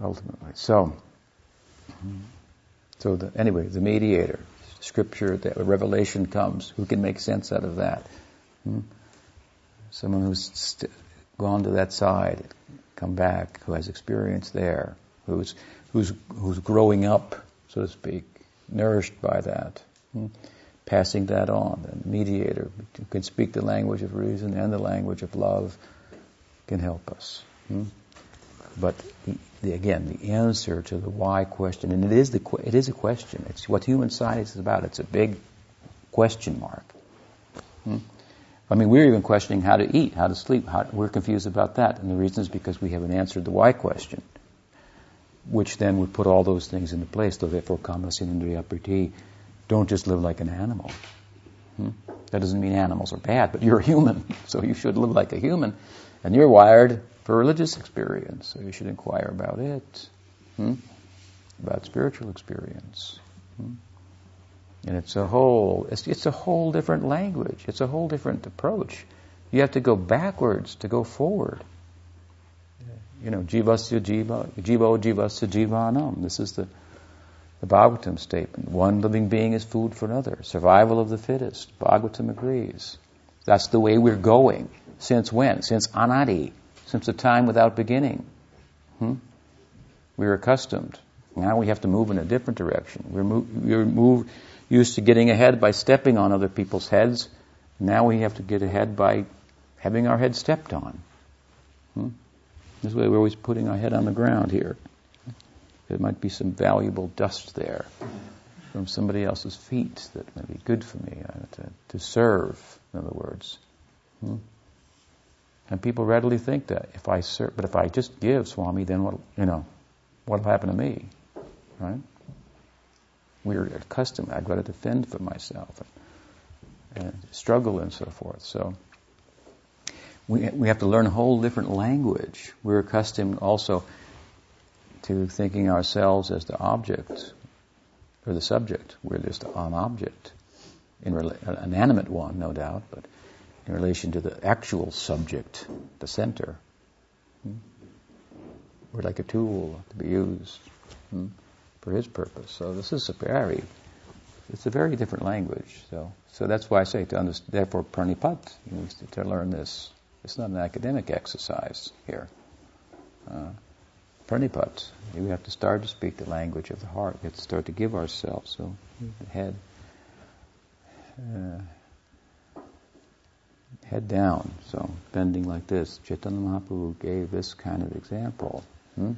Ultimately. So, so the, anyway, the mediator, scripture, that revelation comes. Who can make sense out of that? Hmm? Someone who's st- gone to that side, come back, who has experience there, who's who's, who's growing up, so to speak, nourished by that. Hmm? Passing that on, the mediator who can speak the language of reason and the language of love can help us. Hmm? But the, again, the answer to the why question, and it is the it is a question. It's what human science is about. It's a big question mark. I mean, we're even questioning how to eat, how to sleep. How, we're confused about that, and the reason is because we haven't answered the why question, which then would put all those things into place. So therefore, kamasin priti, don't just live like an animal. Hmm? That doesn't mean animals are bad, but you're a human, so you should live like a human, and you're wired for religious experience, so you should inquire about it, hmm? about spiritual experience. Hmm? And it's a whole, it's, it's a whole different language. It's a whole different approach. You have to go backwards to go forward. You know, jivasya jiva, jivo jivasya jivanam. This is the, the Bhagavatam statement. One living being is food for another. Survival of the fittest. Bhagavatam agrees. That's the way we're going. Since when? Since anadi. Since a time without beginning. Hmm? We're accustomed. Now we have to move in a different direction. We're, move, we're used to getting ahead by stepping on other people's heads. Now we have to get ahead by having our head stepped on. Hmm? This way we're always putting our head on the ground here. There might be some valuable dust there from somebody else's feet that may be good for me uh, to, to, serve, in other words. Hmm? And people readily think that if I serve, but if I just give Swami, then what, you know, what'll happen to me? Right? We're accustomed. I've got to defend for myself and, and struggle and so forth. So we we have to learn a whole different language. We're accustomed also to thinking ourselves as the object or the subject. We're just an object, in rela- an animate one, no doubt, but in relation to the actual subject, the center. Hmm? We're like a tool to be used. Hmm? For his purpose. So this is a very, it's a very different language. So, so that's why I say to understand, therefore pranipat, you need to, to learn this. It's not an academic exercise here. Uh, pranipat, we have to start to speak the language of the heart. We have to start to give ourselves. So the head, uh, head down. So bending like this. Chaitanya Mahaprabhu gave this kind of example. Hmm?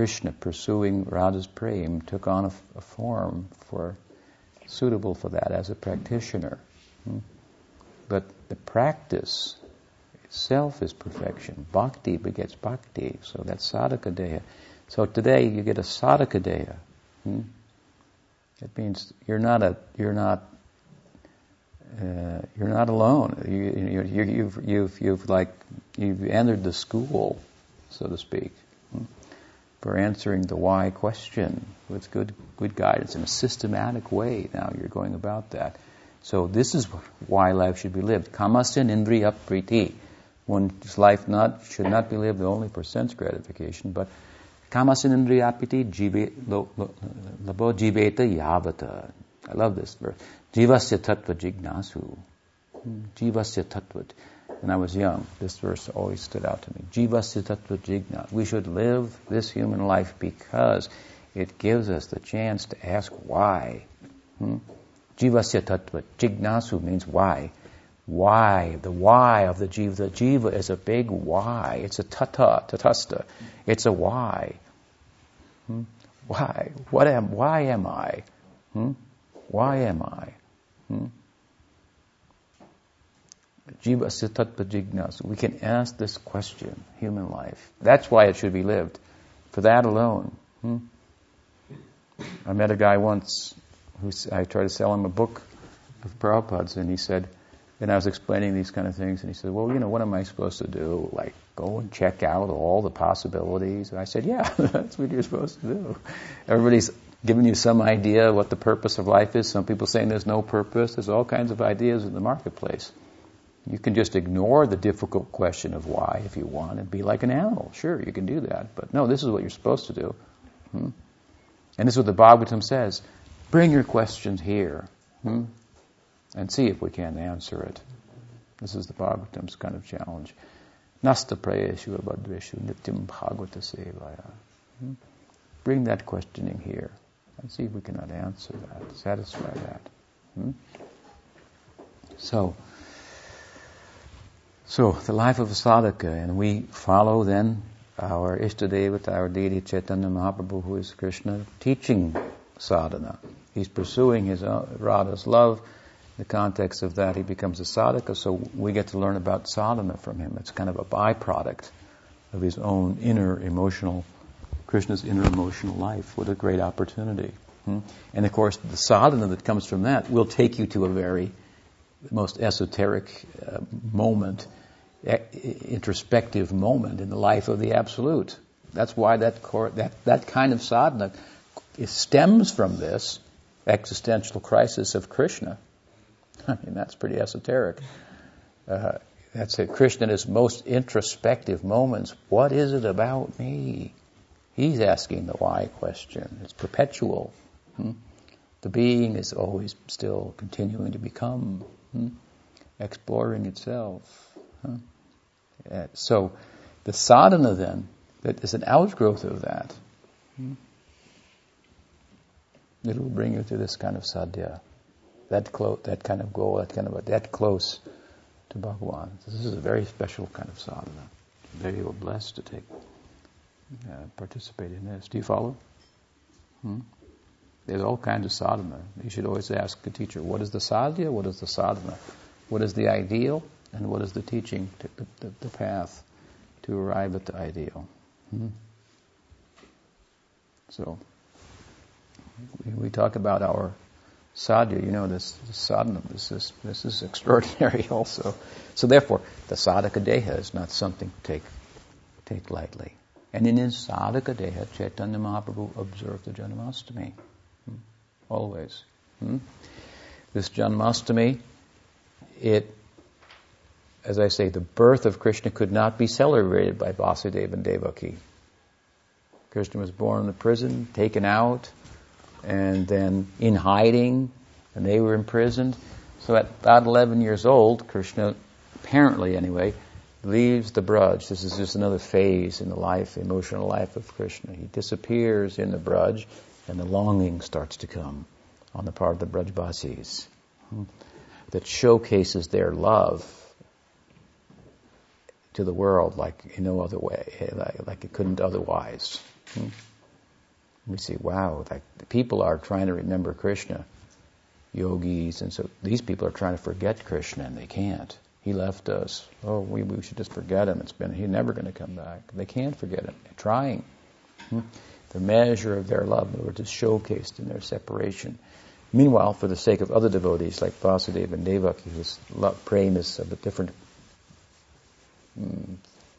Krishna pursuing Radha's prem took on a, a form for suitable for that as a practitioner. Hmm? But the practice itself is perfection. Bhakti begets bhakti, so that's sadhaka deha. So today you get a sadhaka deha. Hmm? It means you're not a you're not uh, you're not alone. You, you, you've you've you've like you've entered the school, so to speak for answering the why question with good good guidance in a systematic way. Now you're going about that. So this is why life should be lived. Kamasya indriya priti. One's life not should not be lived only for sense gratification, but kamasya indriya priti labo jiveta yavata. I love this verse. Jivasya tattva jignasu. Jivasya tattva when I was young. This verse always stood out to me. Jiva tattva jigna. We should live this human life because it gives us the chance to ask why. Hmm? Jivasya tattva jignasu means why. Why? The why of the jiva. The jiva is a big why. It's a tata, tatasta. It's a why. Hmm? Why? What am? Why am I? Hmm? Why am I? Jiva Sitatva. We can ask this question, human life. That's why it should be lived. For that alone. Hmm? I met a guy once who I tried to sell him a book of Prabhupada's, and he said, and I was explaining these kind of things, and he said, well, you know, what am I supposed to do? Like, go and check out all the possibilities? And I said, yeah, that's what you're supposed to do. Everybody's giving you some idea what the purpose of life is. Some people saying there's no purpose. There's all kinds of ideas in the marketplace. You can just ignore the difficult question of why if you want and be like an animal. Sure, you can do that. But no, this is what you're supposed to do. Hmm? And this is what the Bhagavatam says. Bring your questions here. Hmm? And see if we can answer it. This is the Bhagavatam's kind of challenge. Nasta prayeshu abhadreshu nityam bhagavata sevaya. Hmm? bring that questioning here and see if we cannot answer that, satisfy that. Hmm? So, so the life of a sadhaka, and we follow then our Ishtadevata, our deity Chaitanya Mahaprabhu, who is Krishna, teaching sadhana. He's pursuing his uh, Radha's love. In the context of that, he becomes a sadhaka, so we get to learn about sadhana from him. It's kind of a byproduct of his own inner emotional, Krishna's inner emotional life. What a great opportunity. Hmm? And of course, the sadhana that comes from that will take you to a very most esoteric uh, moment, introspective moment in the life of the Absolute. That's why that, that, that kind of sadhana stems from this existential crisis of Krishna. I mean, that's pretty esoteric. Uh, that's it. Krishna in his most introspective moments. What is it about me? He's asking the why question. It's perpetual. Hmm? The being is always still continuing to become, hmm? exploring itself. Uh, so, the sadhana then, that is an outgrowth of that. It will bring you to this kind of sadhya, that close, that kind of goal, that kind of that close to Bhagavan. This is a very special kind of sadhana. Very very blessed to take uh, participate in this. Do you follow? Hmm? There's all kinds of sadhana. You should always ask the teacher, what is the sadhya? What is the sadhana? What is the ideal? And what is the teaching, the, the, the, path to arrive at the ideal? Hmm? So, we, we talk about our sadhya, you know, this, this sadhana, this is, this is extraordinary also. So therefore, the sadhaka deha is not something to take, take lightly. And in his sadhaka deha, Chaitanya Mahaprabhu observed the Janmastami. Hmm? Always. Hmm? This Janmastami, it, as I say, the birth of Krishna could not be celebrated by Vasudeva and Devaki. Krishna was born in the prison, taken out, and then in hiding, and they were imprisoned. So at about 11 years old, Krishna, apparently anyway, leaves the Braj. This is just another phase in the life, emotional life of Krishna. He disappears in the Braj, and the longing starts to come on the part of the Brajbasis hmm, that showcases their love to the world like in no other way, like, like it couldn't otherwise. Hmm we see, wow, like the people are trying to remember Krishna, yogis, and so these people are trying to forget Krishna and they can't. He left us. Oh, we, we should just forget him. It's been he's never going to come back. They can't forget him. They're trying. Hmm? The measure of their love, in to showcased in their separation. Meanwhile, for the sake of other devotees like Vasudeva and Devaki, whose love, prema is of a different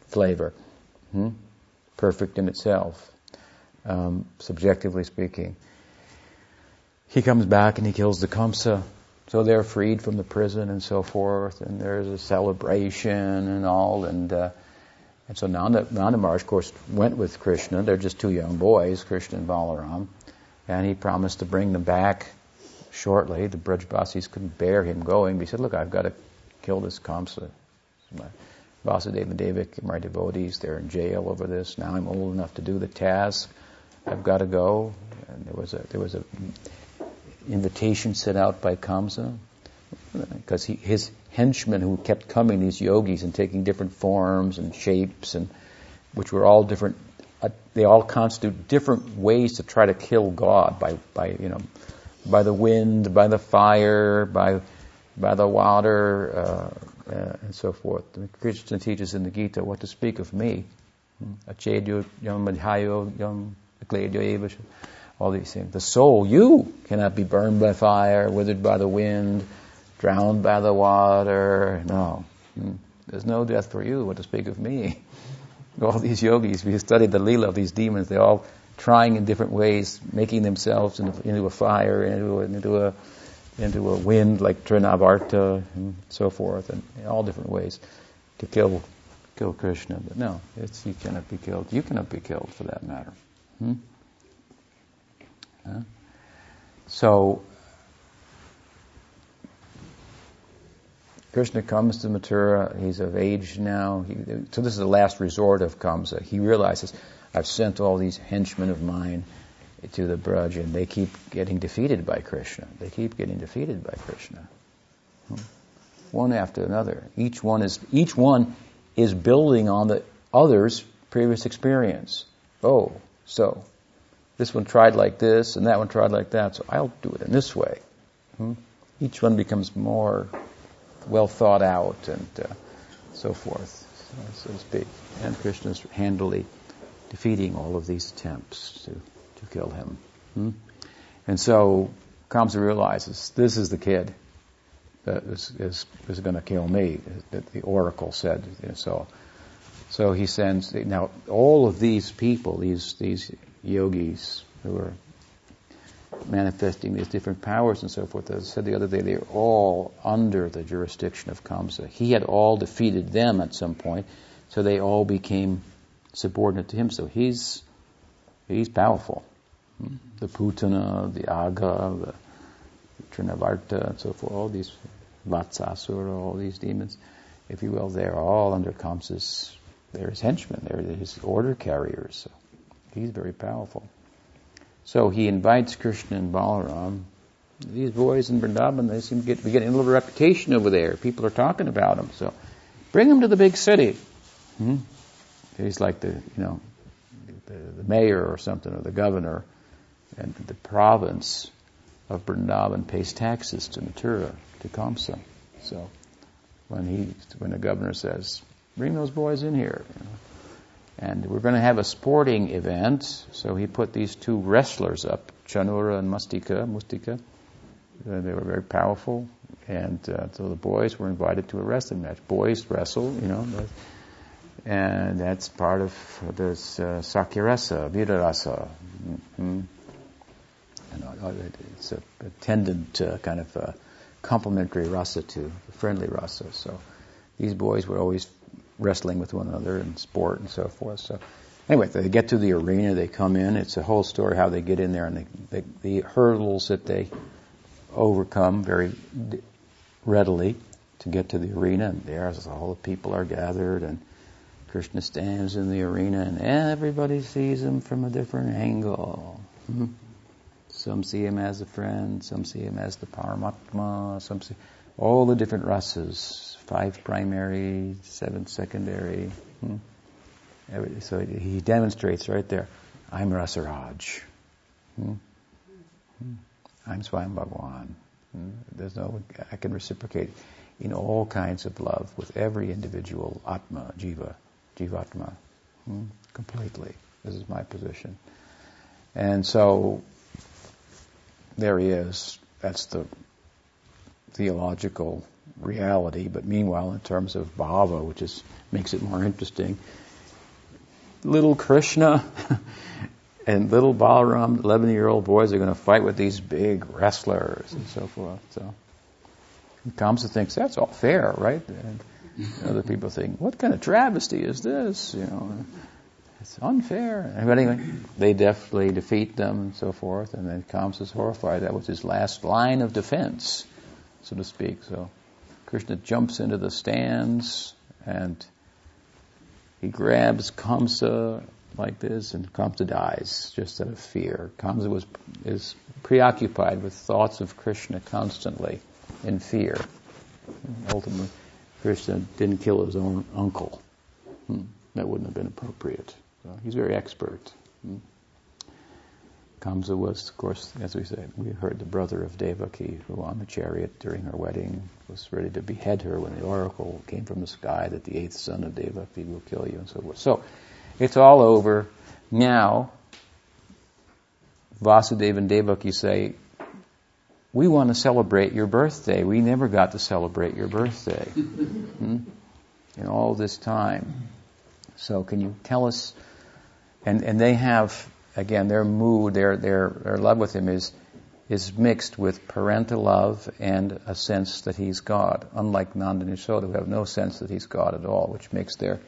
flavor, hmm? perfect in itself, um, subjectively speaking. He comes back and he kills the Kamsa. So they're freed from the prison and so forth, and there's a celebration and all, and uh, and so Nanda, Nanda Maharaj, of course, went with Krishna. They're just two young boys, Krishna and Balaram, and he promised to bring them back shortly. The Brajbasis couldn't bear him going. But he said, "Look, I've got to kill this Kamsa. Vasudeva and Devak, my devotees, they're in jail over this. Now I'm old enough to do the task. I've got to go. And there was a there was a invitation sent out by Kamsa because his henchmen who kept coming, these yogis, and taking different forms and shapes, and which were all different. Uh, they all constitute different ways to try to kill God by by you know by the wind, by the fire, by by the water, uh, uh, and so forth. The Krishna teaches in the Gita what to speak of me. Achedyo all these things. The soul, you, cannot be burned by fire, withered by the wind, drowned by the water. No. Hmm. There's no death for you, what to speak of me. All these yogis, we studied the lila of these demons, they're all trying in different ways, making themselves into, into a fire, into a, into a, into a wind like Trinavarta and so forth, and all different ways to kill, kill Krishna. But no, it's, you cannot be killed. You cannot be killed for that matter. Hmm? Huh? So, Krishna comes to Mathura. He's of age now. He, so this is the last resort of Kamsa. He realizes, I've sent all these henchmen of mine to the Braj, and they keep getting defeated by Krishna. They keep getting defeated by Krishna. Hmm. One after another. Each one is each one is building on the other's previous experience. Oh, so this one tried like this, and that one tried like that, so I'll do it in this way. Hmm? Each one becomes more well thought out and uh, so forth, so, so to speak. And Krishna is handily defeating all of these attempts to, to kill him. Hmm? And so Kamsa realizes this is the kid that is, is, is going to kill me, that the oracle said. So, so he sends, now all of these people, these, these yogis who are manifesting these different powers and so forth, as I said the other day, they're all under the jurisdiction of Kamsa. He had all defeated them at some point, so they all became subordinate to him. So he's, he's powerful. The Putana, the Aga, the Trinavarta, and so forth, all these Vatsasura, all these demons, if you will, they're all under Kamsa's, they're his henchmen, they're his order carriers. So he's very powerful. So he invites Krishna and Balaram. These boys in Vrindavan, they seem to get, be getting a little reputation over there. People are talking about them. So bring them to the big city. Hmm? He's like the, you know, the, the mayor or something, or the governor, and the province of Vrindavan pays taxes to Mathura, to Kamsa. So when he, when the governor says, bring those boys in here, you know, and we're going to have a sporting event, so he put these two wrestlers up, Chanura and Mustika. Mustika. Uh, they were very powerful, and uh, so the boys were invited to a wrestling match. Boys wrestle, you know, and that's part of this uh, Sakyarasa, Virarasa. Mm-hmm. And, it's a attendant uh, kind of uh, complementary rasa to friendly rasa. So these boys were always wrestling with one another and sport and so forth. So anyway, they get to the arena, they come in. It's a whole story how they get in there and they, they, the hurdles that they overcome very readily to get to the arena. And there's all the people are gathered and Krishna stands in the arena and everybody sees him from a different angle. Mm-hmm. Some see him as a friend, some see him as the Paramatma, some see all the different rasas, five primary, seven secondary. Hmm. So he demonstrates right there, I'm Rasaraj. Hmm. Hmm. I'm Svayam Bhagwan. Hmm. There's no, I can reciprocate in all kinds of love with every individual Atma, Jiva, Jivatma, hmm. completely. This is my position. And so there he is. That's the theological reality. But meanwhile, in terms of bhava, which is makes it more interesting, little Krishna and little Balaram, 11 year old boys, are going to fight with these big wrestlers and so forth. So Kamsa thinks that's all fair, right? And other people think, what kind of travesty is this? You know, it's unfair. But anyway, they definitely defeat them and so forth, and then Kamsa is horrified. That was his last line of defense, so to speak. So Krishna jumps into the stands and he grabs Kamsa like this, and Kamsa dies just out of fear. Kamsa was is preoccupied with thoughts of Krishna constantly in fear. Ultimately, Krishna didn't kill his own uncle. Hmm. That wouldn't have been appropriate. So he's very expert. Hmm. Kamsa was, of course, as we said, we heard the brother of Devaki, who on the chariot during her wedding was ready to behead her when the oracle came from the sky that the eighth son of Devaki will kill you and so forth. So it's all over. Now, Vasudeva and Devaki say, we want to celebrate your birthday. We never got to celebrate your birthday. hmm? In all this time. So can you tell us and and they have again their mood, their their their love with him is is mixed with parental love and a sense that he's God. Unlike Nanda and Yashoda, who have no sense that he's God at all, which makes their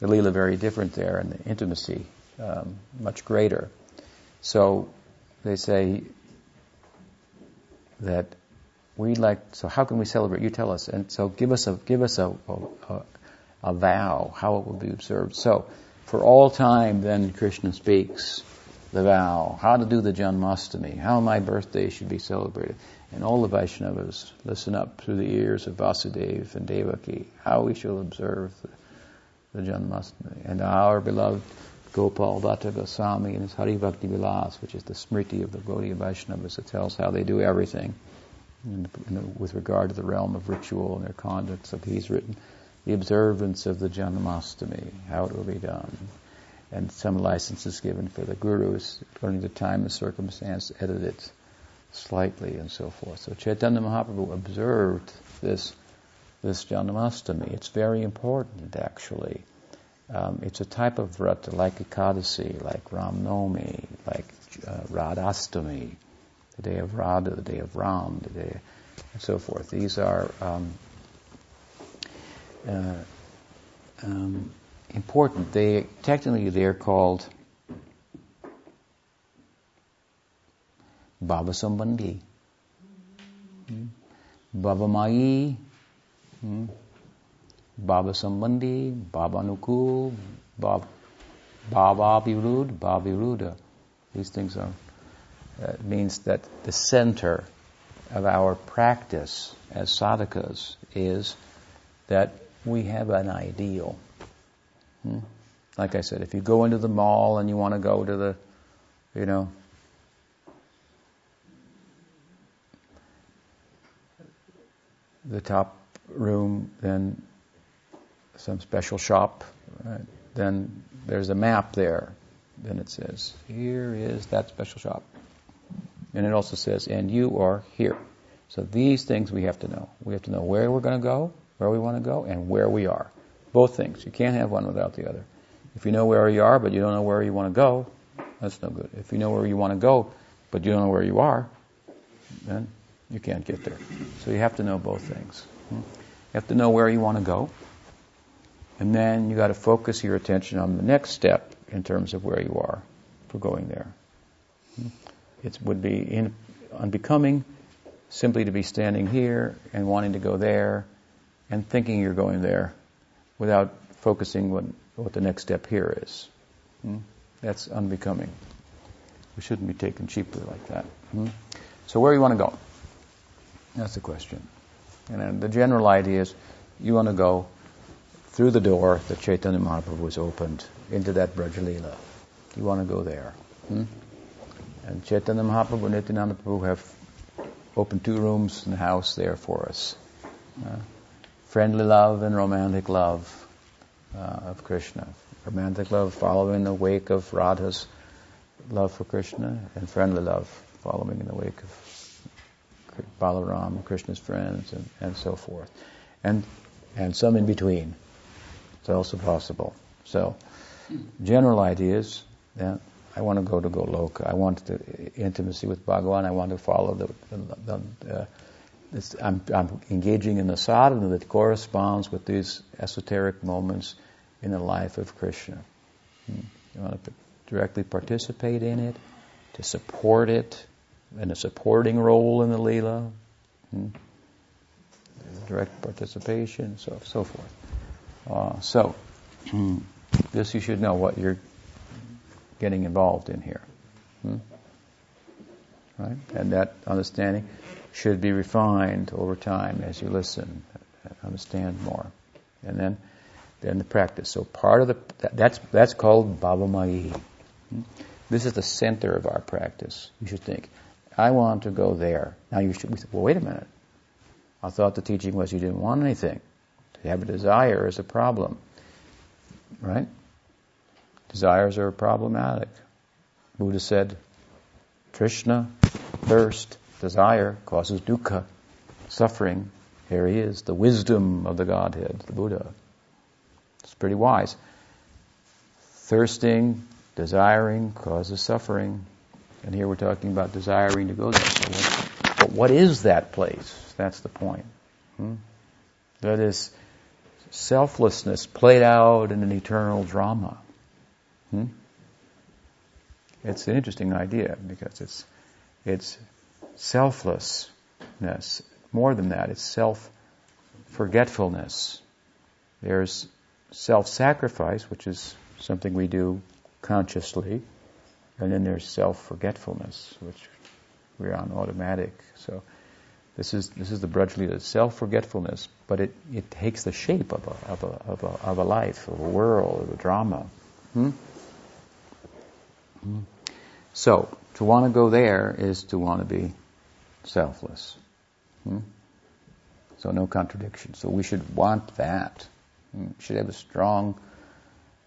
the lila very different there and the intimacy um, much greater. So they say that we like. So how can we celebrate? You tell us. And so give us a give us a, a, a vow how it will be observed. So For all time, then Krishna speaks the vow, how to do the Janmastami, how my birthday should be celebrated. And all the Vaishnavas listen up through the ears of Vasudeva and Devaki, how we shall observe the, the. And our beloved Gopal Bhatta Goswami in his Hari Bhakti Vilas, which is the Smriti of the Gaudiya Vaishnavas, it tells how they do everything in, in, with regard to the realm of ritual and their conduct. So he's written the observance of the Janmastami, how it will be done. And some licenses given for the gurus, according to time and circumstance, edited slightly and so forth. So Chaitanya Mahaprabhu observed this this Janmastami. It's very important, actually. Um, it's a type of vrata like Ekadasi, like Ram Nomi, like uh, Radhastami, the day of Radha, the day of Ram, the day, and so forth. These are um, uh, um, important. They technically they're called Bhava Sambandhi, hmm? Bhava Mai, hmm? Bhava Sambandhi, Bhava Nukul, Bhava Virud, Bhava Viruda. These things are uh, means that the center of our practice as sadhakas is that we have an ideal. Hmm? Like I said, if you go into the mall and you want to go to the, you know, the top room, then some special shop, right? then there's a map there. Then it says, here is that special shop. And it also says, and you are here. So these things we have to know. We have to know where we're going to go, where we want to go, and where we are. Both things. You can't have one without the other. If you know where you are, but you don't know where you want to go, that's no good. If you know where you want to go, but you don't know where you are, then you can't get there. So you have to know both things. Hmm? You have to know where you want to go, and then you got to focus your attention on the next step in terms of where you are for going there. Hmm? It would be in, unbecoming simply to be standing here and wanting to go there and thinking you're going there without focusing what, what the next step here is. Hmm? That's unbecoming. We shouldn't be taken cheaply like that. Hmm? So where do you want to go? That's the question. And the general idea is you want to go through the door that Chaitanya Mahaprabhu has opened into that Brajalila. You want to go there. Hmm? And Chaitanya Mahaprabhu and Nityananda Prabhu have opened two rooms in the house there for us. Uh, friendly love and romantic love uh, of Krishna. Romantic love following in the wake of Radha's love for Krishna, and friendly love following in the wake of Balaram, Krishna's friends, and, and so forth. And, and some in between. It's also possible. So, general ideas, I want to go to Goloka. I want the intimacy with Bhagavan. I want to follow the, the, the uh, I'm, I'm, engaging in the sadhana that corresponds with these esoteric moments in the life of Krishna. Hmm. You want to directly participate in it, to support it, in a supporting role in the lila, hmm. direct participation, so so forth. Uh, so, hmm, this you should know what you're getting involved in here. Hmm? Right? And that understanding should be refined over time as you listen, understand more. And then, then the practice. So part of the, that's, that's called Bhavamai. Hmm? This is the center of our practice. You should think, I want to go there. Now you should, well wait a minute. I thought the teaching was you didn't want anything. To have a desire is a problem. Right? Desires are problematic. Buddha said, Krishna, thirst, desire causes dukkha, suffering. Here he is, the wisdom of the Godhead, the Buddha. It's pretty wise. Thirsting, desiring causes suffering. And here we're talking about desiring to go there. But what is that place? That's the point. Hmm? That is selflessness played out in an eternal drama. Hmm? It's an interesting idea because it's it's selflessness. More than that, it's self forgetfulness. There's self sacrifice, which is something we do consciously, and then there's self-forgetfulness, which we're on automatic. So this is this is the Brajlila, self-forgetfulness, but it, it takes the shape of a, of a, of a, of a life, of a world, of a drama. Hmm? Hmm. So, to want to go there is to want to be selfless. Hmm? So no contradiction. So we should want that. Hmm? Should have a strong,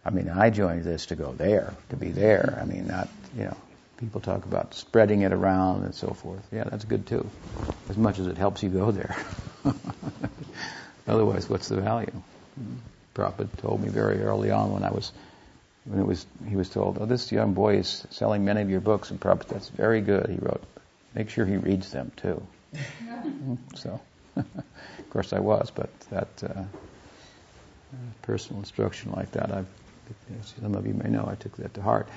I mean, I joined this to go there, to be there. I mean, not, you know, people talk about spreading it around and so forth. Yeah, that's good too. As much as it helps you go there. Otherwise, what's the value? Hmm? Prabhupada told me very early on when I was when it was he was told, "Oh, this young boy is selling many of your books," and Prabhupada, that's very good. He wrote, "Make sure he reads them too." so, of course, I was, but that uh, personal instruction like that, I've, some of you may know, I took that to heart.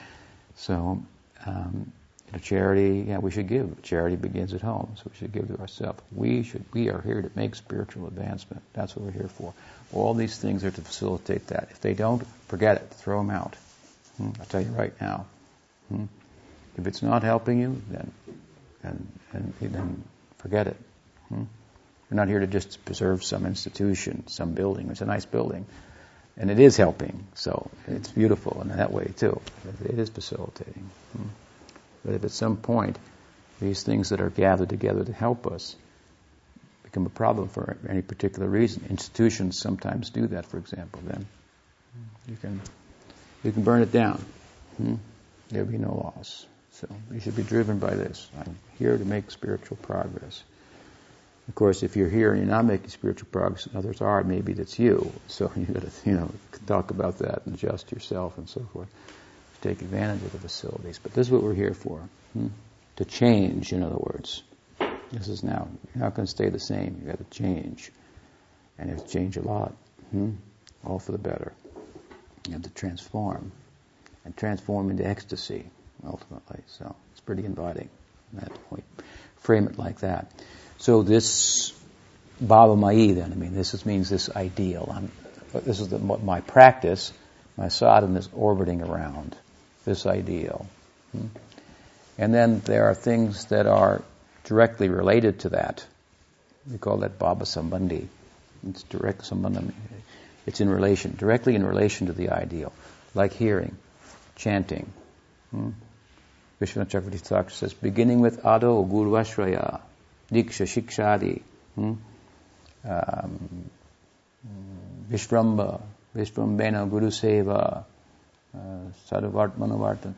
So, um, you know, charity, yeah, we should give. Charity begins at home, so we should give to ourselves. We should. We are here to make spiritual advancement. That's what we're here for. All these things are to facilitate that. If they don't, forget it. Throw them out. Hmm? I'll tell you right now. Hmm? If it's not helping you, then and and then forget it. Hmm? We're not here to just preserve some institution, some building. It's a nice building, and it is helping. So it's beautiful in that way too. It is facilitating. Hmm? But if at some point these things that are gathered together to help us become a problem for any particular reason. Institutions sometimes do that, for example. Then you can you can burn it down. Hmm? There'll be no loss. So you should be driven by this. I'm here to make spiritual progress. Of course, if you're here and you're not making spiritual progress, and others are, maybe that's you. So you got to, you know, talk about that and adjust yourself and so forth. Take advantage of the facilities. But this is what we're here for. Hmm? To change, in other words. This is now, you're not going to stay the same. You've got to change. And you have to change a lot. Hmm? All for the better. You have to transform. And transform into ecstasy, ultimately. So it's pretty inviting at that point. Frame it like that. So this Bhava Mai then, I mean, this is, means this ideal. I'm, this is the, my practice, my sadhana is orbiting around this ideal. Hmm? And then there are things that are directly related to that. We call that Bhava Sambandhi. It's direct sambandhi. It's in relation, directly in relation to the ideal, like hearing, chanting. Hmm? Vishvanath Chakravarti Thakur says, beginning with Ado Guru Ashraya, Diksha Shikshadi, hmm? um, Vishramba, Vishrambena Guru Seva, uh, Sadhavart Manovartan,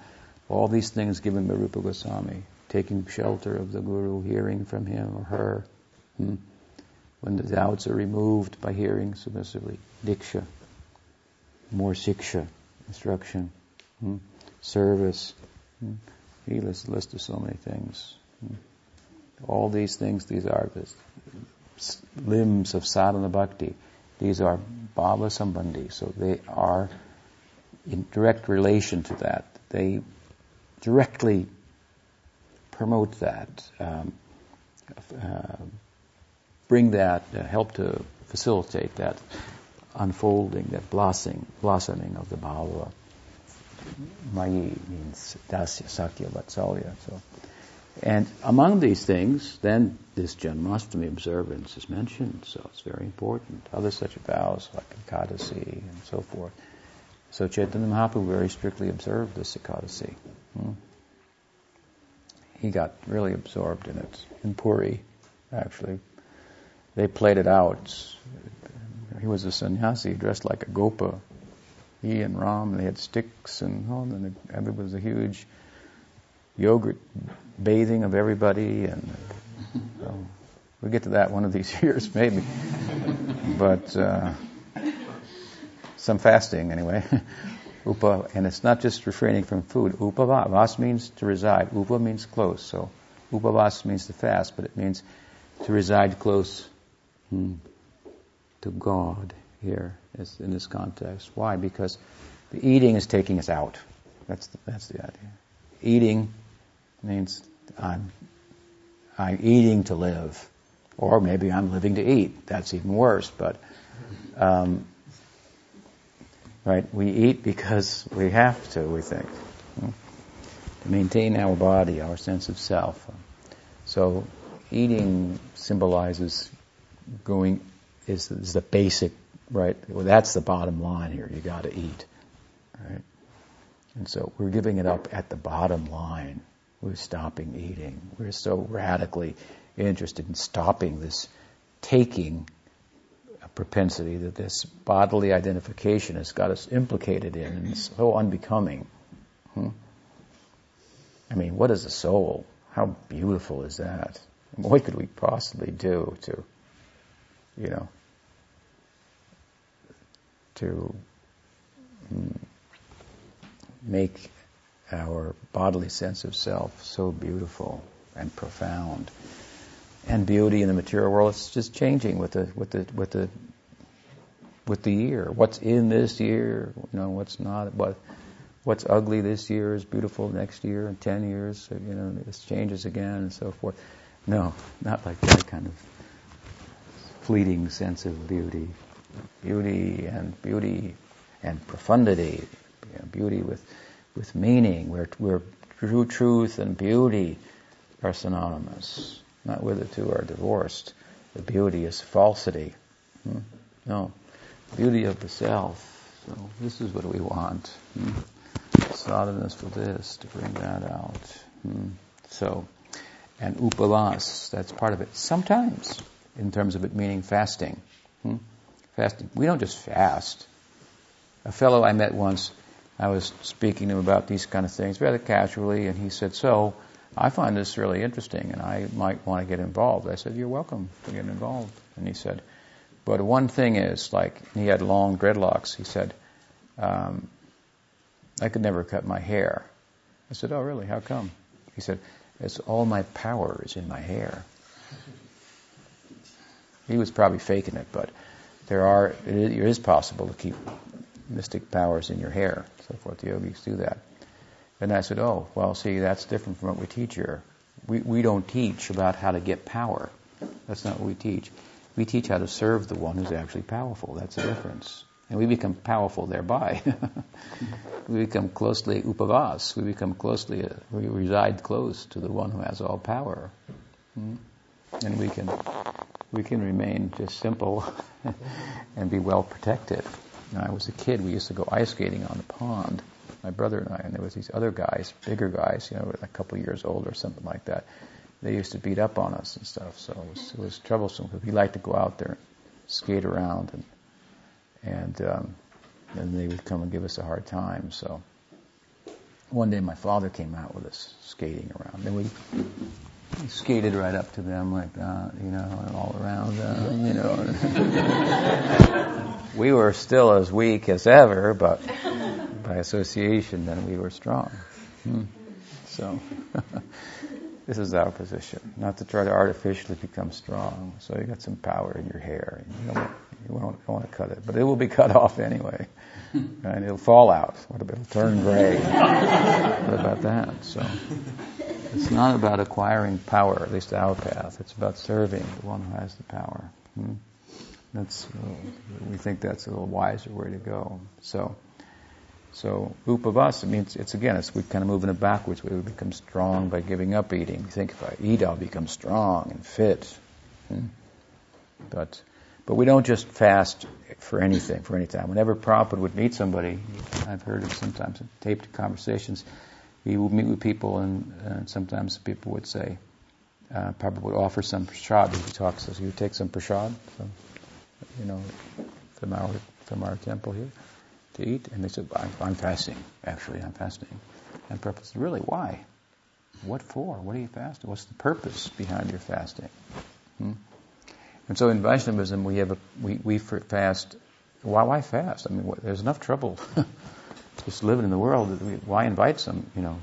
all these things given by Rupa Goswami taking shelter of the Guru, hearing from him or her. Hmm? When the doubts are removed by hearing submissively. Diksha. More siksha, instruction. Hmm? Service. Hmm? He lists, listed so many things. Hmm? All these things, these are the limbs of sadhana bhakti. These are bhava sambandhi, so they are in direct relation to that. They directly promote that, um, uh, bring that, uh, help to facilitate that unfolding, that blossoming, blossoming of the bhava. Mayi means dasya, sakhya, vatsalya. So, and among these things, then this Janmastami observance is mentioned, so it's very important. Other such vows like Ekadasi and so forth. So Chaitanya Mahaprabhu very strictly observed this Ekadasi. Hmm? He got really absorbed in it. In Puri, actually, they played it out. He was a sannyasi dressed like a gopa. He and Ram, they had sticks and oh, and there was a huge yogurt bathing of everybody, and so we'll get to that one of these years maybe. but uh, some fasting anyway. Upa, and it's not just refraining from food. Upavas means to reside. Upa means close. So upavas means to fast, but it means to reside close hmm, to God here in this context. Why? Because the eating is taking us out. That's the, that's the idea. Eating means I'm I'm eating to live, or maybe I'm living to eat. That's even worse. But um, right? We eat because we have to, we think, to maintain our body, our sense of self. So eating symbolizes going, is, is the basic, right? Well, that's the bottom line here. You gotta eat, right? And so we're giving it up at the bottom line. We're stopping eating. We're so radically interested in stopping this taking propensity that this bodily identification has got us implicated in and it's so unbecoming. Hmm? I mean, what is the soul? How beautiful is that? What could we possibly do to, you know, to mm, make our bodily sense of self so beautiful and profound? and beauty in the material world is just changing with the with the with the with the year. What's in this year, you know, what's not, what what's ugly this year is beautiful next year, and ten years, you know, this changes again and so forth. No, not like that kind of fleeting sense of beauty, beauty and beauty and profundity, you know, beauty with with meaning, where where true truth and beauty are synonymous not where the two are divorced. The beauty is falsity. Hmm? No, beauty of the self. So this is what we want. Hmm? Sadhanas for this, to bring that out. Hmm? So, and upavas, that's part of it. Sometimes, in terms of it meaning fasting. Hmm? Fasting. We don't just fast. A fellow I met once, I was speaking to him about these kind of things rather casually, and he said, so, I find this really interesting and I might want to get involved. I said, You're welcome to get involved. And he said, But one thing is, like, he had long dreadlocks. He said, um, I could never cut my hair. I said, Oh, really? How come? He said, It's all my power is in my hair. He was probably faking it, but there are, it is possible to keep mystic powers in your hair. So forth. The yogis do that. And I said, oh, well, see, that's different from what we teach here. We, we don't teach about how to get power. That's not what we teach. We teach how to serve the one who's actually powerful. That's the difference. And we become powerful thereby. we become closely upavas. We become closely, uh, we reside close to the one who has all power. Hmm? And we can, we can remain just simple and be well protected. When I was a kid, we used to go ice skating on the pond my brother and I, and there was these other guys, bigger guys, you know, a couple years old or something like that. They used to beat up on us and stuff, so it was, it was troublesome because we liked to go out there and skate around, and and um, and they would come and give us a hard time. So one day my father came out with us skating around, and we skated right up to them like that, you know, and all around them, you know. we were still as weak as ever, but by association, then we were strong. Hmm. So, this is our position, not to try to artificially become strong. So you got some power in your hair, you don't, you don't, don't want to cut it, but it will be cut off anyway, and it'll fall out. It'll turn gray? what about that? So, it's not about acquiring power, at least our path. It's about serving the one who has the power. Hmm? That's we think that's a little wiser way to go. So. So upavasa means it's again it's we kind of moving it backwards. We become strong by giving up eating. We think if I eat, I'll become strong and fit. Hmm? But but we don't just fast for anything for any time. Whenever Prabhupada would meet somebody, I've heard it sometimes taped conversations. He would meet with people, and, and sometimes people would say, uh, Prabhupada would offer some prasad. He talks, so he would take some prasad from, you know, from our from our temple here to eat? And they said, I'm, fasting. Actually, I'm fasting. And Prabhupada said, really, why? What for? What are you fasting? What's the purpose behind your fasting? Hmm? And so in Vaishnavism, we have a, we, we fast. Why, why fast? I mean, what, there's enough trouble just living in the world. Why invite some, you know,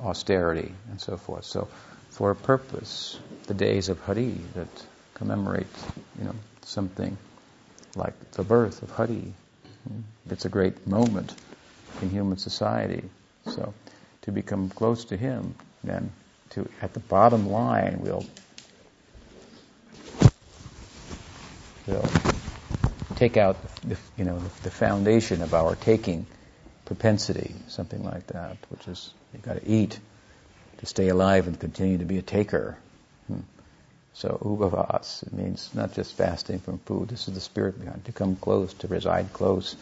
austerity and so forth? So, for a purpose, the days of Hari that commemorate, you know, something like the birth of Hari it's a great moment in human society. So to become close to Him, then to at the bottom line, we'll we'll take out, the, you know, the foundation of our taking propensity, something like that, which is you've got to eat to stay alive and continue to be a taker. Hmm. So upavas, it means not just fasting from food. This is the spirit behind to come close, to reside close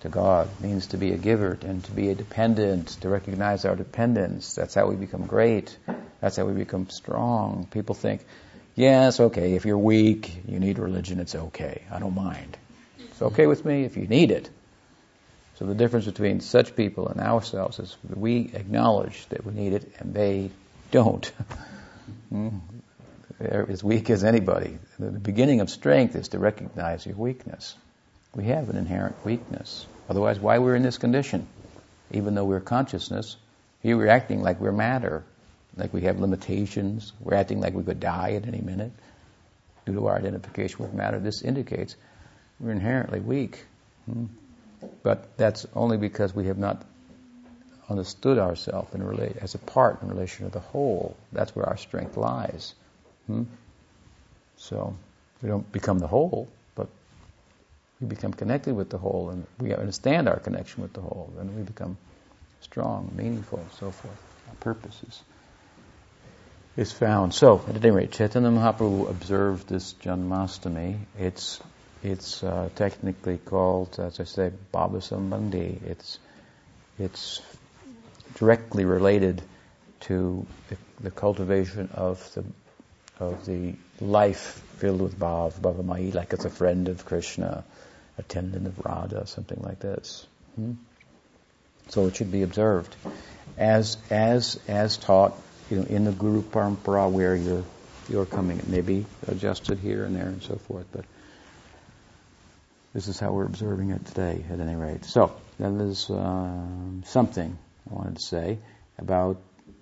to God. It means to be a giver and to be a dependent, to recognize our dependence. That's how we become great. That's how we become strong. People think, yes, okay, if you're weak, you need religion, it's okay. I don't mind. It's okay with me if you need it. So the difference between such people and ourselves is we acknowledge that we need it and they don't. Hmm. As weak as anybody. The beginning of strength is to recognize your weakness. We have an inherent weakness. Otherwise, why we're in this condition? Even though we're consciousness, here we're acting like we're matter, like we have limitations. We're acting like we could die at any minute due to our identification with matter. This indicates we're inherently weak. Hmm? But that's only because we have not understood ourselves as a part in relation to the whole. That's where our strength lies. Hmm? So we don't become the whole, but we become connected with the whole, and we understand our connection with the whole, and we become strong, meaningful, and so forth. Our purpose is, is found. So, at any rate, Chaitanya Mahaprabhu observed this Janmastami. It's it's uh, technically called, as I say, Bhava Sambandhi. It's it's directly related to the, the, cultivation of the of the life filled with bhav, bhavamai, like it's a friend of Krishna, attendant of Radha, something like this. Hmm? So it should be observed as as as taught, you know, in the Guru Parampara where you're you're coming. It may be adjusted here and there and so forth, but this is how we're observing it today, at any rate. So, that is uh, something I wanted to say about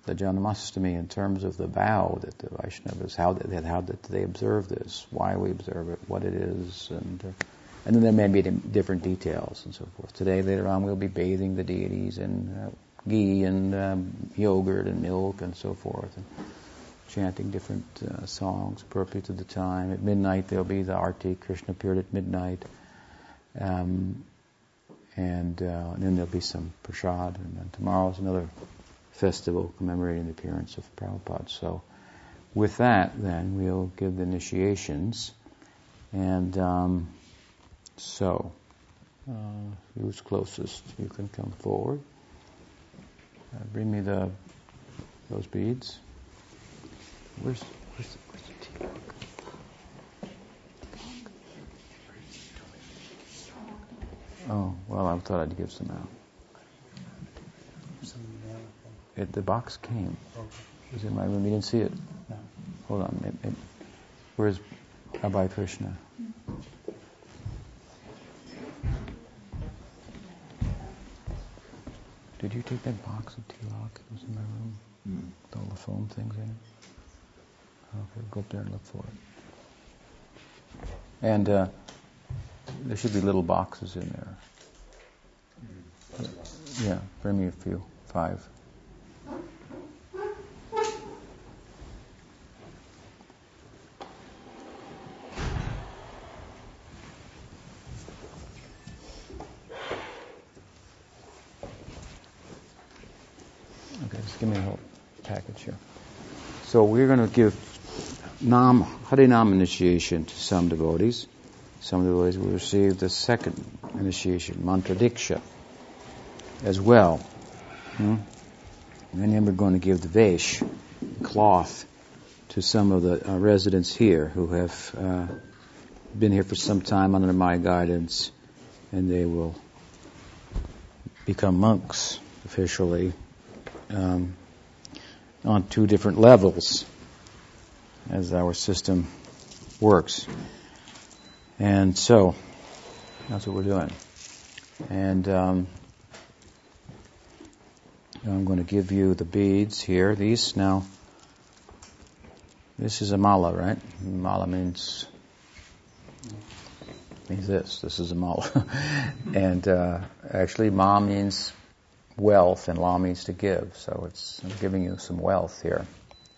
the Janmastami in terms of the vow that the Vaishnavas, how, they, how did they observe this, why we observe it, what it is, and, uh, and then there may be different details and so forth. Today, later on, we'll be bathing the deities in uh, ghee and um, yogurt and milk and so forth. And, chanting different uh, songs appropriate to the time. At midnight, there'll be the Arti, Krishna period at midnight. Um, and, uh, and, then there'll be some prasad, and then tomorrow's another festival commemorating the appearance of Prabhupada. So, with that, then we'll give the initiations, and um, so uh, who's closest? You can come forward. Uh, bring me the those beads. Where's where's the, where's the tea? Oh, well, I thought I'd give some out. It, the box came. It was in my room. You didn't see it? Hold on. It, where's Abhay Krishna? Did you take that box of tilak It was in my room? Mm. With all the foam things in it? Okay, go up there and look for it. And uh, there should be little boxes in there. Yeah, bring me a few. Five. Okay, just give me a whole package here. So we're going to give Nam, Harinam initiation to some devotees. Some devotees will receive the second initiation, Mantra Diksha, as well. Hmm? And then we're going to give the Vesh, cloth, to some of the uh, residents here who have uh, been here for some time under my guidance, and they will become monks officially um, on two different levels as our system works. And so, that's what we're doing. And um, I'm going to give you the beads here. These now, this is a mala, right? Mala means means this. This is a mala, and uh, actually, ma means wealth, and la means to give. So it's I'm giving you some wealth here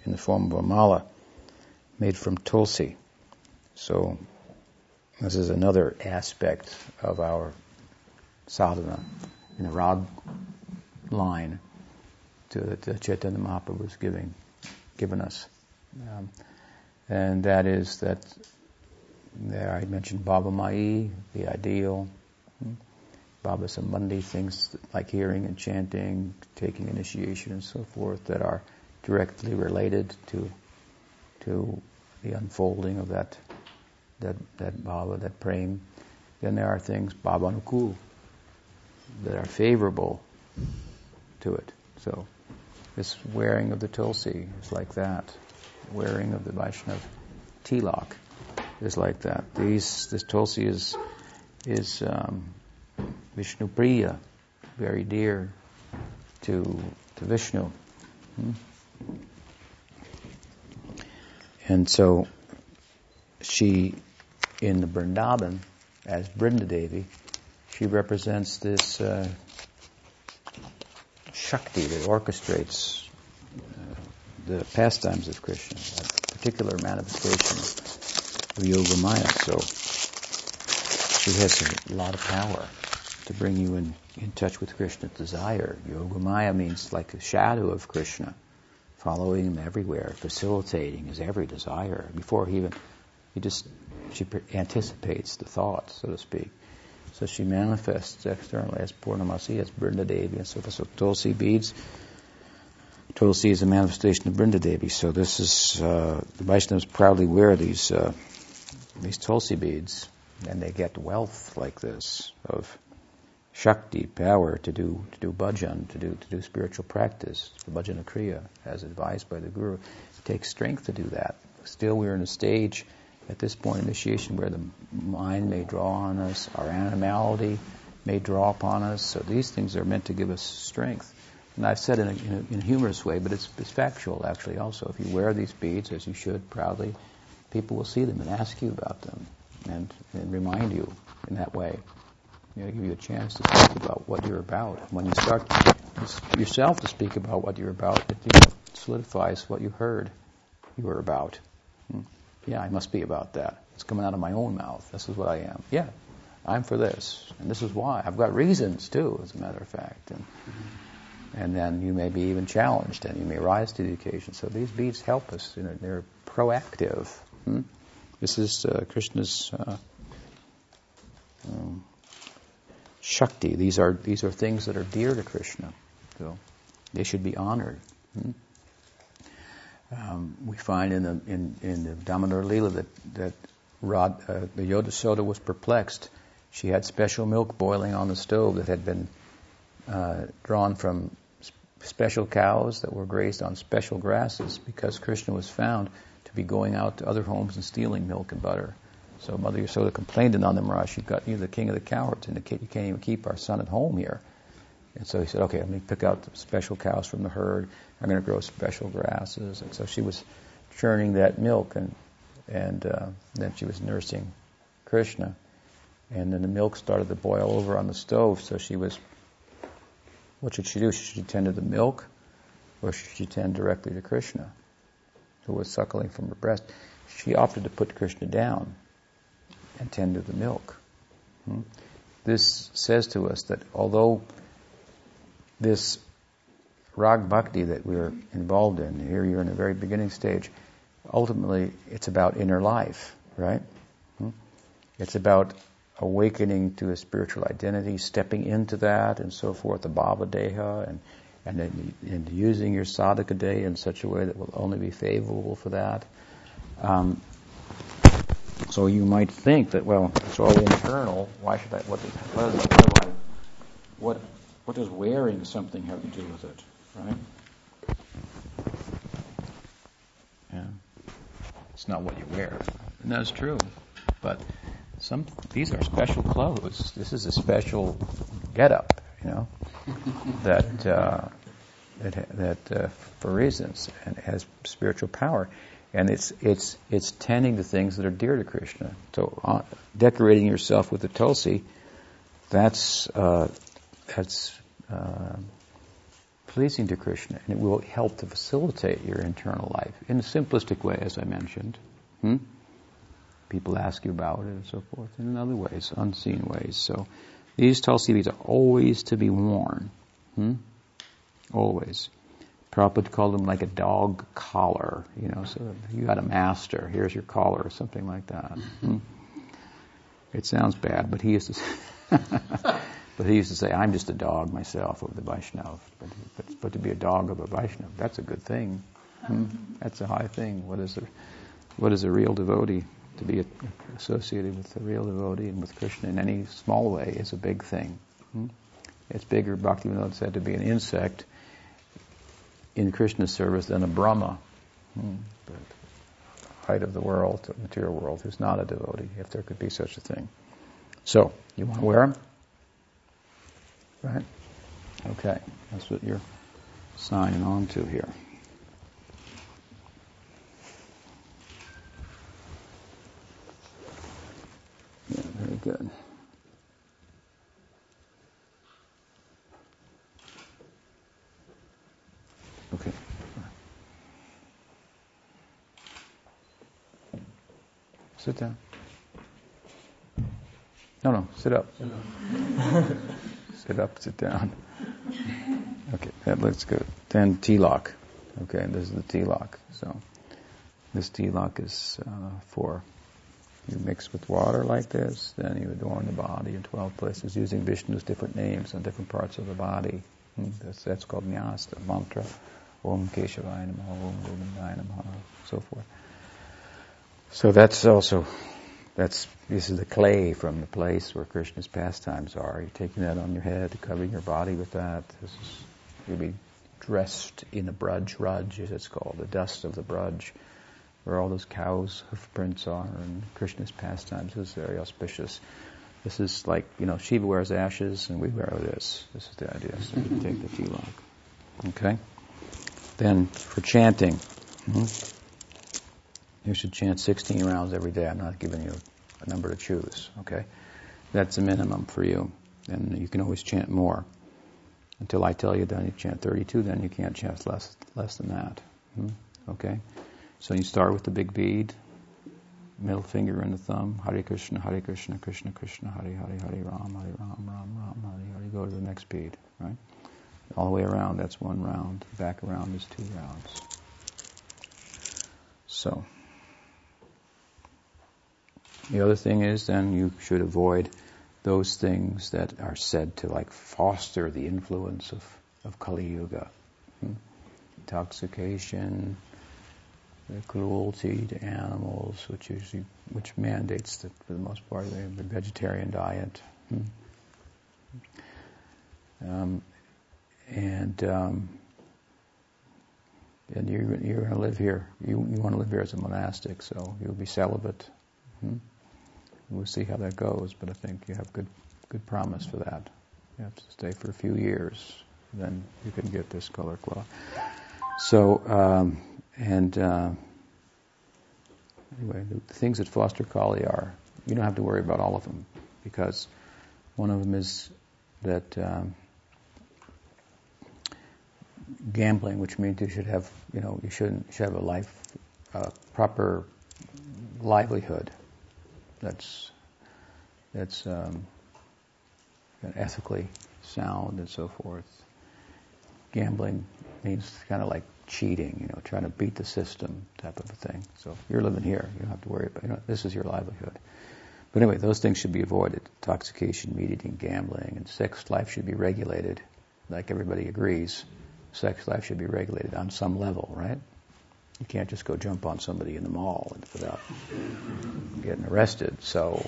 in the form of a mala made from tulsi. So this is another aspect of our sadhana in the rag line to that Chaitanya Mahaprabhu was giving, given us. Um, and that is that there I mentioned Bhava Mai, the ideal? Bhava Sambandhi, things like hearing and chanting, taking initiation and so forth that are directly related to to the unfolding of that that that bhava, that prem. Then there are things bhavanukul that are favorable to it. So this wearing of the tulsi is like that. Wearing of the Vaishnav tilak is like that. These this tulsi is is um, Vishnu Priya, very dear to to Vishnu. Hmm? And so she, in the Vrindavan, as Brinda Devi, she represents this uh, Shakti that orchestrates uh, the pastimes of Krishna, a particular manifestation of Yoga Maya. So she has a lot of power to bring you in, in touch with Krishna's desire. Yogamaya means like a shadow of Krishna following him everywhere, facilitating his every desire. Before he even, he just, she anticipates the thought, so to speak. So she manifests externally as Purnamasi, as Brinda Devi, and so, so Tulsi beads. Tulsi is a manifestation of Brinda Devi. So this is, uh, the Vaishnavas proudly wear these, uh, these Tulsi beads, and they get wealth like this of shakti, power to do to do bhajan, to do to do spiritual practice, the bhajana kriya, as advised by the guru. It takes strength to do that. Still, we're in a stage at this point initiation where the mind may draw on us, our animality may draw upon us. So these things are meant to give us strength. And I've said in a, in a, in a humorous way, but it's, it's factual actually. Also, if you wear these beads as you should proudly, people will see them and ask you about them and, and remind you in that way you know, give you a chance to speak about what you're about. When you start yourself to speak about what you're about, it you know, solidifies what you heard you were about. Hmm. Yeah, I must be about that. It's coming out of my own mouth. This is what I am. Yeah, I'm for this, and this is why. I've got reasons too, as a matter of fact. And, and then you may be even challenged, and you may rise to the occasion. So these beads help us. You know, they're proactive. Hmm? This is uh, Krishna's. Uh, um, Shakti. These are these are things that are dear to Krishna, so they should be honored. Hmm? Um, we find in the in, in the Damodar Lila that that Rod, uh, the Yashoda was perplexed. She had special milk boiling on the stove that had been uh, drawn from special cows that were grazed on special grasses because Krishna was found to be going out to other homes and stealing milk and butter. So Mother Yasoda complained to Nanda Maharaj, you've got, you're the king of the cowards, and you can't even keep our son at home here. And so he said, okay, let me pick out the special cows from the herd. I'm going to grow special grasses. And so she was churning that milk, and and uh, then she was nursing Krishna. And then the milk started to boil over on the stove. So she was, what should she do? Should she tend to the milk, or should she tend directly to Krishna, who was suckling from her breast? She opted to put Krishna down and tend to the milk. Hmm? This says to us that although this rag bhakti that we're involved in, here you're in a very beginning stage, ultimately it's about inner life, right? Hmm? It's about awakening to a spiritual identity, stepping into that and so forth, the bhava deha, and, and, and using your sadhaka deha in such a way that will only be favorable for that. Um, so you might think that, well, it's all internal. Why should I? What, what, is, what, I, what, what does wearing something have to do with it, right? Yeah, it's not what you wear, and that's true. But some these are special clothes. This is a special getup, you know, that uh, that that uh, for reasons and has spiritual power and it's it's it's tending to things that are dear to Krishna. So uh, decorating yourself with the tulsi, that's uh, that's uh, pleasing to Krishna, and it will help to facilitate your internal life in a simplistic way, as I mentioned. Hmm? people ask you about it and so forth, and in other ways, unseen ways. So these tulsi beads are always to be worn. Hmm? Always. Prabhupada called them like a dog collar, you know, so you got a master, here's your collar, or something like that. Hmm? It sounds bad, but he used to say, but he used to say, I'm just a dog myself of the Vaishnav. But, but, but to be a dog of a Vaishnav, that's a good thing. Hmm? That's a high thing. What is a, what is a real devotee? To be associated with the real devotee and with Krishna in any small way is a big thing. Hmm? It's bigger, Bhaktivinoda said, to be an insect in Krishna's service than a Brahma. Hmm? height of the world, the material world, who's not a devotee, if there could be such a thing. So, you want to wear them? Right? Okay, that's what you're signing on to here. Yeah, very good. Okay. Sit down. No, no, sit up. sit up, sit down. Okay, that looks good. Then tilak. Okay, this is the tilak. So this tilak is uh, for you mix with water like this, then you adorn the body in 12 places using Vishnu's different names on different parts of the body. Hmm, that's, that's called nyasa, mantra. Om Keshavaya Namaha, Om Govindaya Namaha, so forth. So that's also, that's, this is the clay from the place where Krishna's pastimes are. You're taking that on your head, covering your body with that. This is, you'll be dressed in a Braj, rudge as it's called, the dust of the Braj, where all those cows' hoof prints are, and Krishna's pastimes is very auspicious. This is like, you know, Shiva wears ashes and we wear this. This is the idea. So you take the tilak. Okay? Then for chanting, hmm? You should chant 16 rounds every day. I'm not giving you a number to choose, okay? That's the minimum for you. And you can always chant more. Until I tell you then you chant 32, then you can't chant less, less than that. Hmm? Okay? So you start with the big bead, middle finger and the thumb, Hare Krishna, Hare Krishna, Krishna Krishna, Hare Hare, Hare Ram, Hare Ram, Ram Ram, Hare Hare. Go to the next bead, right? All the way around, that's one round. Back around is two rounds. So. The other thing is then you should avoid those things that are said to like foster the influence of, of Kali Yuga. Hmm? Intoxication, cruelty to animals, which usually, which mandates that for the most part they have a vegetarian diet. Hmm? Um, and um, and you're, you're going to live here. You, you want to live here as a monastic, so you'll be celibate. Hmm? We'll see how that goes, but I think you have good good promise for that. You have to stay for a few years, then you can get this color cloth. So, um, and uh, anyway, the things that foster Kali are, you don't have to worry about all of them, because one of them is that um, gambling, which means you should have, you know, you shouldn't should have a life, uh, proper livelihood that's that's um, ethically sound and so forth. Gambling means kind of like cheating, you know, trying to beat the system type of a thing. So you're living here, you don't have to worry about. You know, this is your livelihood. But anyway, those things should be avoided. Intoxication, meat eating, gambling, and sex life should be regulated. Like everybody agrees, sex life should be regulated on some level, right? You can't just go jump on somebody in the mall without getting arrested. So,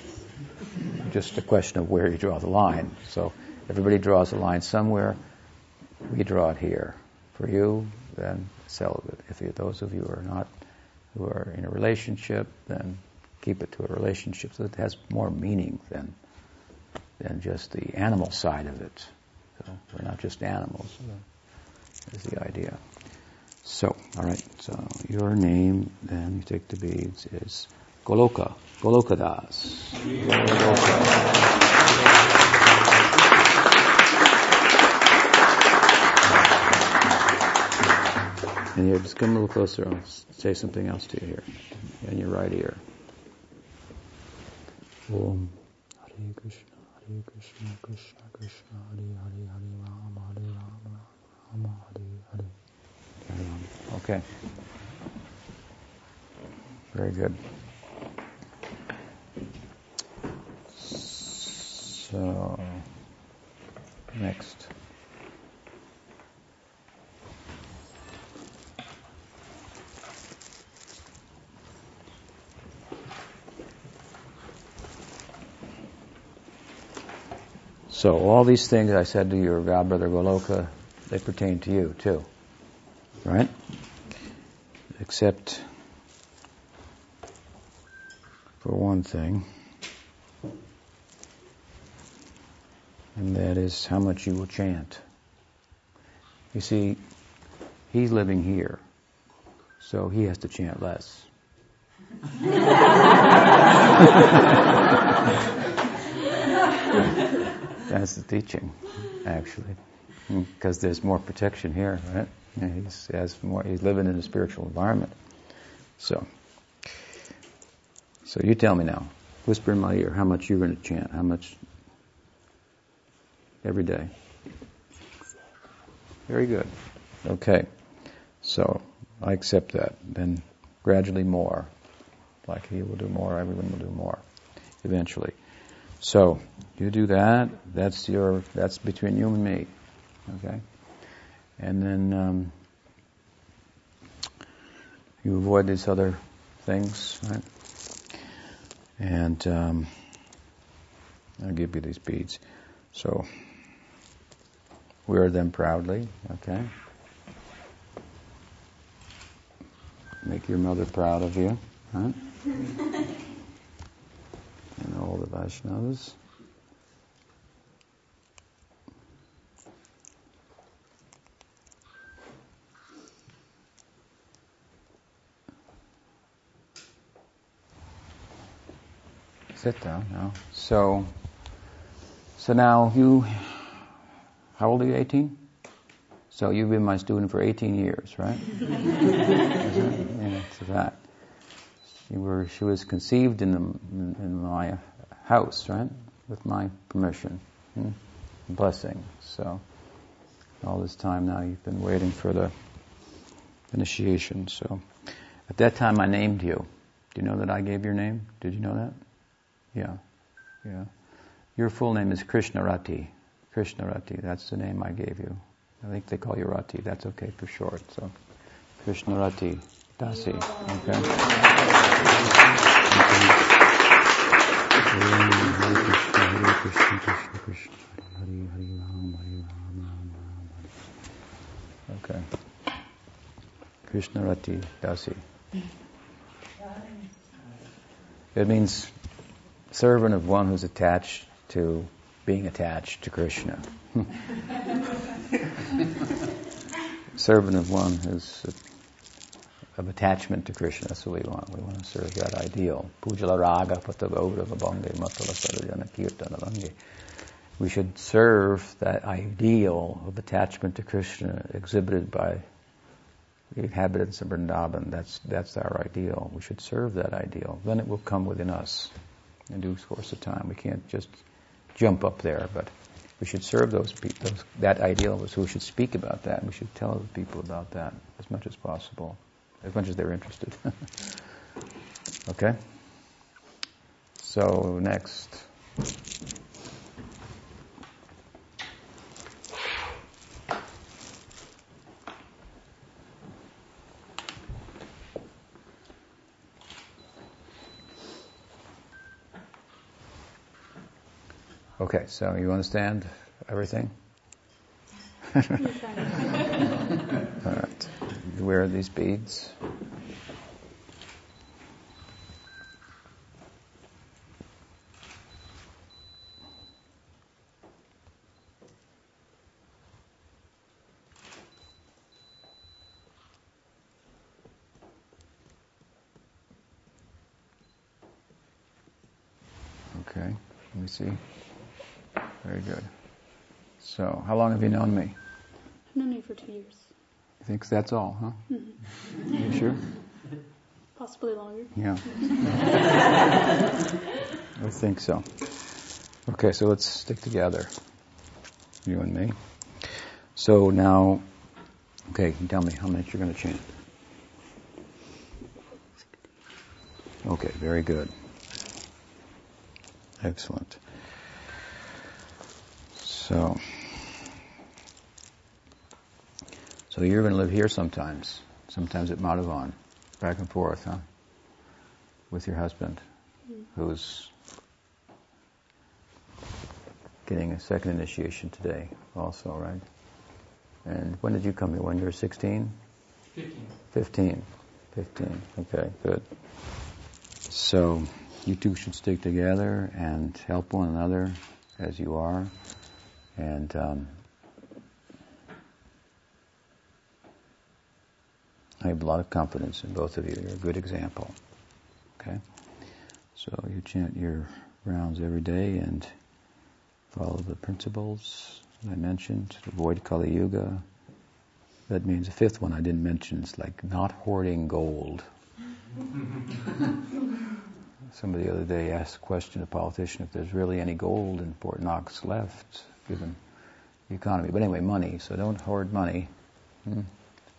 just a question of where you draw the line. So, everybody draws the line somewhere. We draw it here. For you, then celibate. If you, those of you who are not, who are in a relationship, then keep it to a relationship so it has more meaning than than just the animal side of it. So we're not just animals. Is the idea. So, all right. So your name, then you take the beads, is Goloka, Goloka Das. And here, just come a little closer. I'll say something else to you here, in your right ear. Om Hare Krishna, Hare Krishna, Krishna Krishna, Hare Hare, Hare Rama, Hare Rama, Rama Hare. Okay. Very good. So, next. So all these things I said to your godbrother Goloka, they pertain to you too. Right? Except for one thing. And that is how much you will chant. You see, he's living here, so he has to chant less. That's the teaching, actually, hmm, because there's more protection here, right? He's has more. He's living in a spiritual environment. So, so you tell me now. Whisper in my ear how much you're going to chant. How much every day. Very good. Okay. So I accept that. Then gradually more. Like he will do more, everyone will do more eventually. So you do that. That's your. That's between you and me. Okay. And then um, you avoid these other things, right? And um, I'll give you these beads. So wear them proudly. Okay. Make your mother proud of you. Huh? and all the Vaishnavas. Sit down now. So, so now you, how old are you? 18? So you've been my student for 18 years, right? yeah, it's that. She, were, she was conceived in, the, in my house, right? With my permission, hmm? blessing. So all this time now you've been waiting for the initiation. So at that time I named you. Do you know that I gave your name? Did you know that? Yeah, yeah. Your full name is Krishnarati. Krishnarati, that's the name I gave you. I think they call you Rati. That's okay for short. So, Krishnarati Dasi. Okay. Okay. Krishnarati Dasi. It means servant of one who's attached to being attached to Krishna. servant of one who's of attachment to Krishna. That's what we want. We want to serve that ideal. Pujala raga patagaurava bange matala sarajana kirtana We should serve that ideal of attachment to Krishna exhibited by the inhabitants of Vrindavan. That's, that's our ideal. We should serve that ideal. Then it will come within us in due course of time. We can't just jump up there, but we should serve those people, that ideal. So who should speak about that. We should tell people about that as much as possible, as much as they're interested. okay? So next. Okay, so you understand everything? All right. Where are these beads? Okay, let me see. Very good. So, how long have you known me? I've known you for two years. You think that's all, huh? Mm-hmm. You sure? Possibly longer. Yeah. I think so. Okay, so let's stick together, you and me. So now, okay, tell me how much you're going to chant. Okay, very good. Excellent. So, so you're going to live here sometimes, sometimes at Madhavan, back and forth, huh? With your husband, who's getting a second initiation today, also, right? And when did you come here? When you were 16? 15. 15. 15. Okay, good. So you two should stick together and help one another as you are. And um, I have a lot of confidence in both of you. You're a good example. Okay? So you chant your rounds every day and follow the principles I mentioned. Avoid Kali Yuga. That means the fifth one I didn't mention is like not hoarding gold. Somebody the other day asked a question to a politician if there's really any gold in Fort Knox left, given the economy. But anyway, money. So don't hoard money, hmm,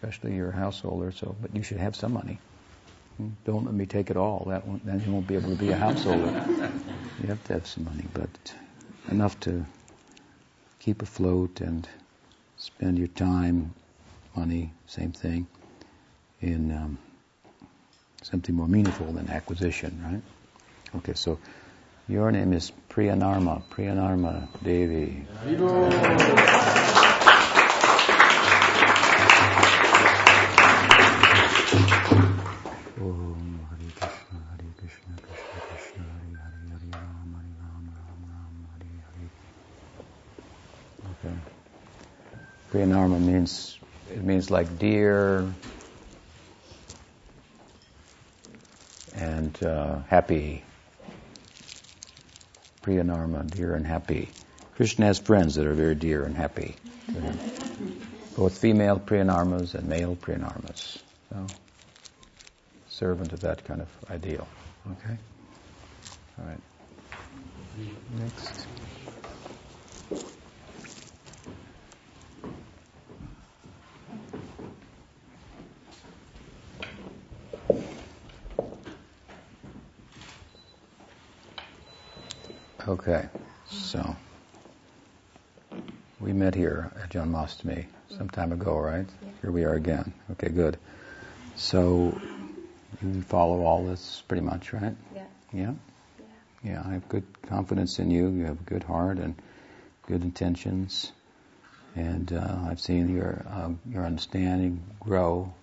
especially your householder. So, but you should have some money. Don't let me take it all. That won't, then you won't be able to be a householder. you have to have some money, but enough to keep afloat and spend your time, money, same thing, in um, something more meaningful than acquisition, right? Okay, so your name is Priyanarma, Priyanarma Devi. Priyanarma means it means like dear and uh, happy. Priyanarma, dear and happy. Krishna has friends that are very dear and happy. Both female Priyanarmas and male Priyanarmas. So, servant of that kind of ideal. Okay? All right. Next. Okay, so we met here at John Janmastami some time ago, right? Yeah. Here we are again. Okay, good. So you follow all this pretty much, right? Yeah. Yeah? Yeah. Yeah, I have good confidence in you. You have a good heart and good intentions. And uh, I've seen your um, your understanding grow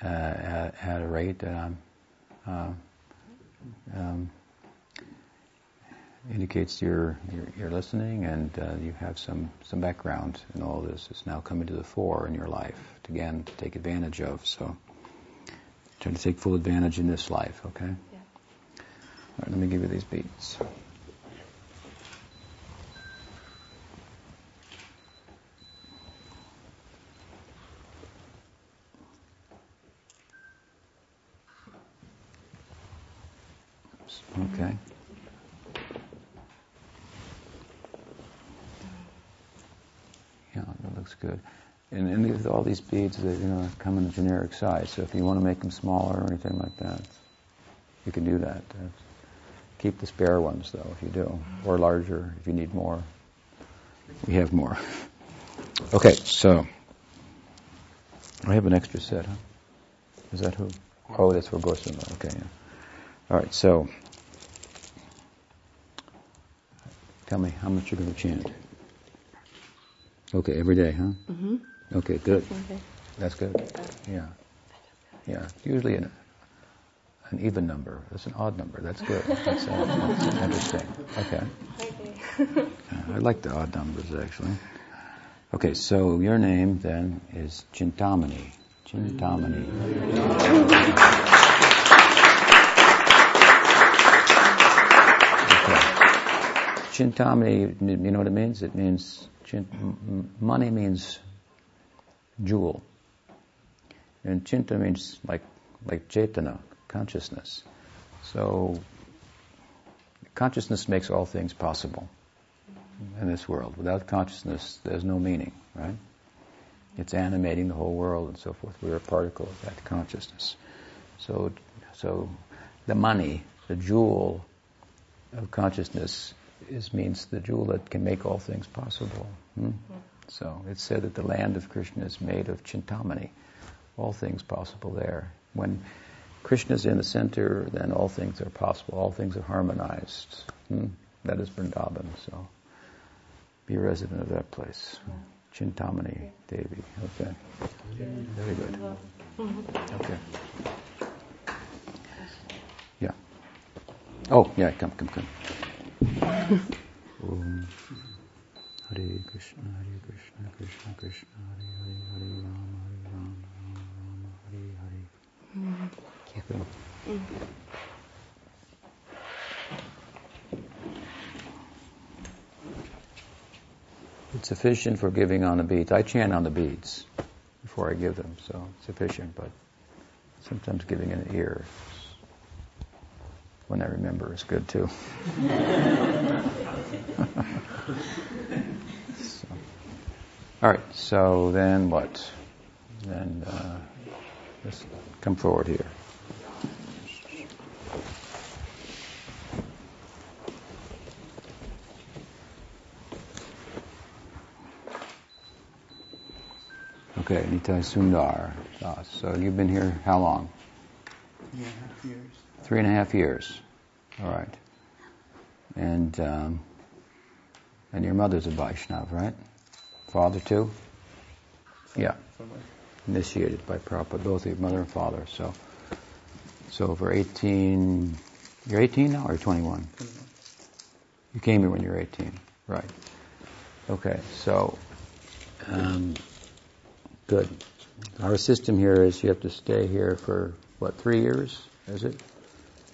uh, at, at a rate that I'm uh, um, indicates you're, you're you're listening and uh, you have some some background in all this. It's now coming to the fore in your life to, again to take advantage of. So try to take full advantage in this life. Okay. Yeah. All right, let me give you these beats. Oops, Okay. Yeah, that looks good. All these beads, that, you know, come in a generic size. So if you want to make them smaller or anything like that, you can do that. Keep the spare ones though, if you do, or larger if you need more. We have more. Okay, so I have an extra set, huh? Is that who? Oh, that's for Gosama. Okay, yeah. All right, so tell me how much you're going to chant. Okay, every day, huh? Mm-hmm. Okay, good. That's good. Yeah. Yeah. Usually an, an even number. That's an odd number. That's good. That's, uh, that's interesting. Okay. Okay. I like the odd numbers actually. Okay, so your name then is Chintamani. Chintamani. Okay. Chintamani, you know what it means? It means chin, m- m- money means jewel, and chinta means like like chetana, consciousness. So consciousness makes all things possible in this world. Without consciousness, there's no meaning, right? It's animating the whole world and so forth. We're a particle of that consciousness. So, so the money, the jewel of consciousness, is means the jewel that can make all things possible. Hmm? So it's said that the land of Krishna is made of chintamani, all things possible there. When Krishna is in the center, then all things are possible. All things are harmonized. Hmm? That is Vrindavan. So be a resident of that place. Chintamani Devi. Okay. Very good. Okay. Yeah. Oh, yeah, come, come, come. um, Hare Krishna, Hare Krishna, Krishna Krishna, Hare Hare, Hare Rama, Hare Rama, Rama Rama, Hare Hare. So, It's sufficient for giving on the beads. I chant on the beads before I give them, so sufficient, but sometimes giving an ear when I remember is good too. so. All right, so then what? Then uh, let's come forward here. Okay, Nitai Sundar. Uh, so you've been here how long? Three and a half years. Three and a half years. All right. And um, and your mother's a Vaishnav, right? Father too? Yeah. Somewhere. Initiated by Prabhupada, both your mother and father. So so for 18, you're 18 now or 21? You came here when you were 18, right? Okay, so um, good. Our system here is you have to stay here for what three years? Is it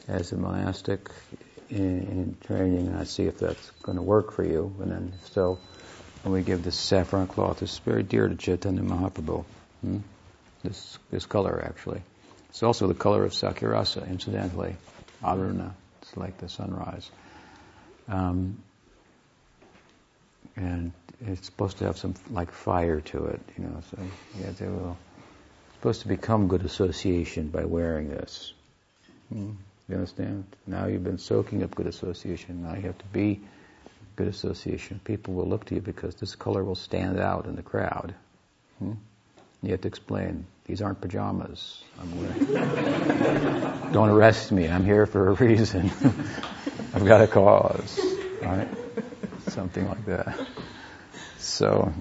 as a monastic in, in training? And I see if that's going to work for you. And then if so, when we give this saffron cloth, it's very dear to Chaitanya Mahaprabhu. Hmm? This this color actually. It's also the color of sakhya rasa, incidentally. Aruna. It's like the sunrise. Um, and it's supposed to have some like fire to it, you know. So yeah, they will. It's supposed to become good association by wearing this. Hmm? You understand? Now you've been soaking up good association. Now you have to be good association. People will look to you because this color will stand out in the crowd. Hmm? You have to explain, these aren't pajamas. Don't arrest me. I'm here for a reason. I've got a cause. Right? Something like that. So,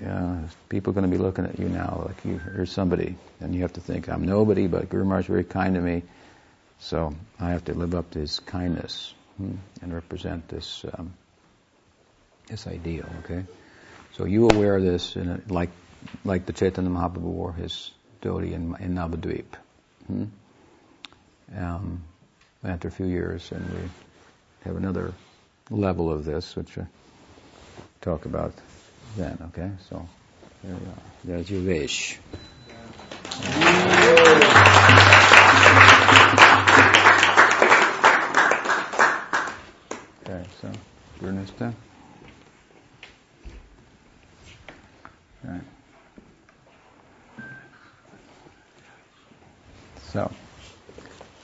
yeah, people are going to be looking at you now like you, you're somebody. And you have to think, I'm nobody, but Guru Maharaj is very kind to me. So I have to live up to his kindness hmm, and represent this um, this ideal. Okay, so you will wear this a, like like the Chaitanya Mahaprabhu wore his dhoti in, in Navadvip. Hmm? Um, after a few years, and we have another level of this, which I talk about then. Okay, so there you are. There's your wish. Okay, so Brunista. So,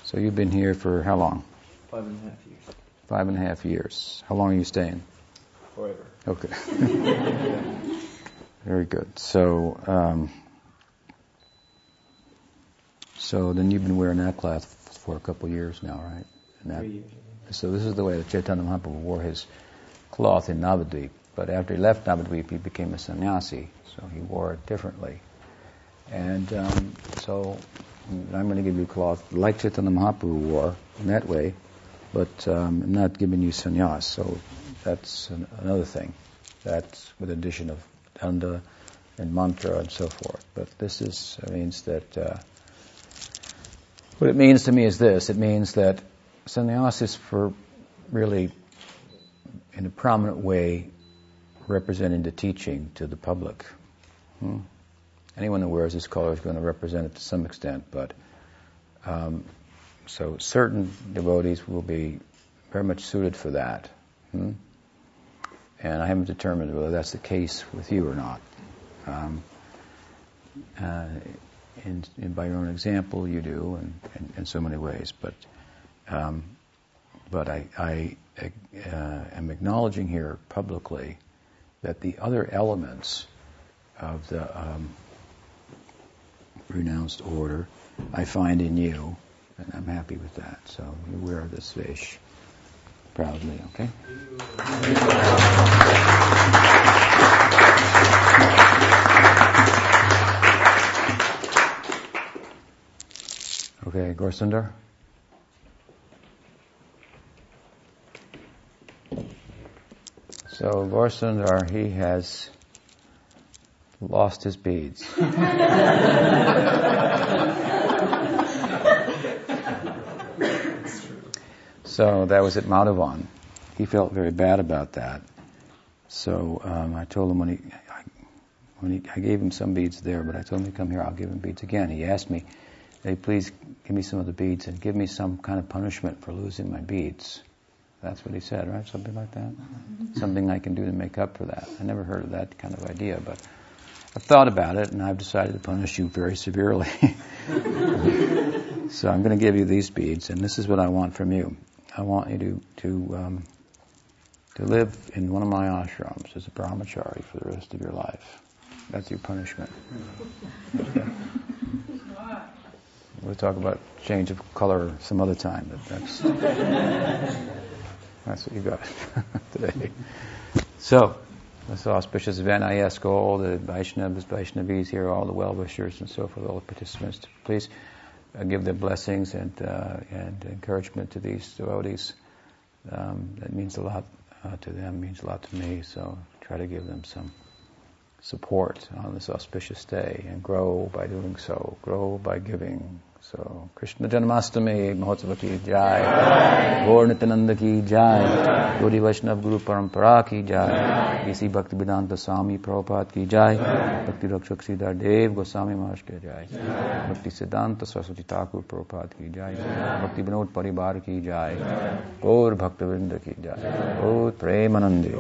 so you've been here for how long? Five and a half years. Five and a half years. How long are you staying? Forever. Okay. Very good. So, um, so then you've been wearing that cloth for a couple of years now, right? And that, Three years. so this is the way that Chaitanya Mahaprabhu wore his cloth in Navadvip. But after he left Navadvip, he became a sannyasi, so he wore it differently. And um, so I'm going to give you cloth like Chaitanya Mahaprabhu wore in that way, but um, I'm not giving you sannyas. So that's an, another thing. That's with addition of danda and mantra and so forth. But this is means that uh, what it means to me is this: it means that sannyas is for really, in a prominent way, representing the teaching to the public. Hmm? Anyone who wears this color is going to represent it to some extent, but um, so certain devotees will be very much suited for that. Hmm? And I haven't determined whether that's the case with you or not. Um, uh, and, by your own example, you do, and in so many ways. But um, but I, I uh, am acknowledging here publicly that the other elements of the um, renounced order I find in you, and I'm happy with that. So you wear this fish proudly, okay? Okay, Gorsundar? So Gorsundar, he has lost his beads. so that was at Madhavan. He felt very bad about that. So um, I told him when he, when he, I gave him some beads there, but I told him to come here, I'll give him beads again. He asked me, hey, please give me some of the beads and give me some kind of punishment for losing my beads. That's what he said, right? Something like that? Something I can do to make up for that. I never heard of that kind of idea, but I've thought about it and I've decided to punish you very severely. so I'm going to give you these beads and this is what I want from you. I want you to, to, um, to live in one of my ashrams as a brahmachari for the rest of your life. That's your punishment. We'll talk about change of color some other time, but that's that's what you got today. So, this auspicious event, I ask all the Vaishnavas, Vaishnavis here, all the well-wishers and so forth, all the participants, please uh, give their blessings and uh, and encouragement to these devotees. Um, that means a lot uh, to them, means a lot to me. So try to give them some support on this auspicious day and grow by doing so. Grow by giving. So, Krishna Janmastami Mahotsava ki jai, Gaur Nityananda ki jai, Gauri Vaishnav Guru Parampara ki jai, AC Bhakti Vedanta Swami Prabhupada ki jai, Bhakti Rakshak Sridhar Dev Goswami Maharaj ki jai, Bhakti Siddhanta Saraswati Thakur Prabhupada ki jai, Bhakti Vinod Paribar ki jai, Gaur Bhakti Vrinda ki jai, Gaur Premanande.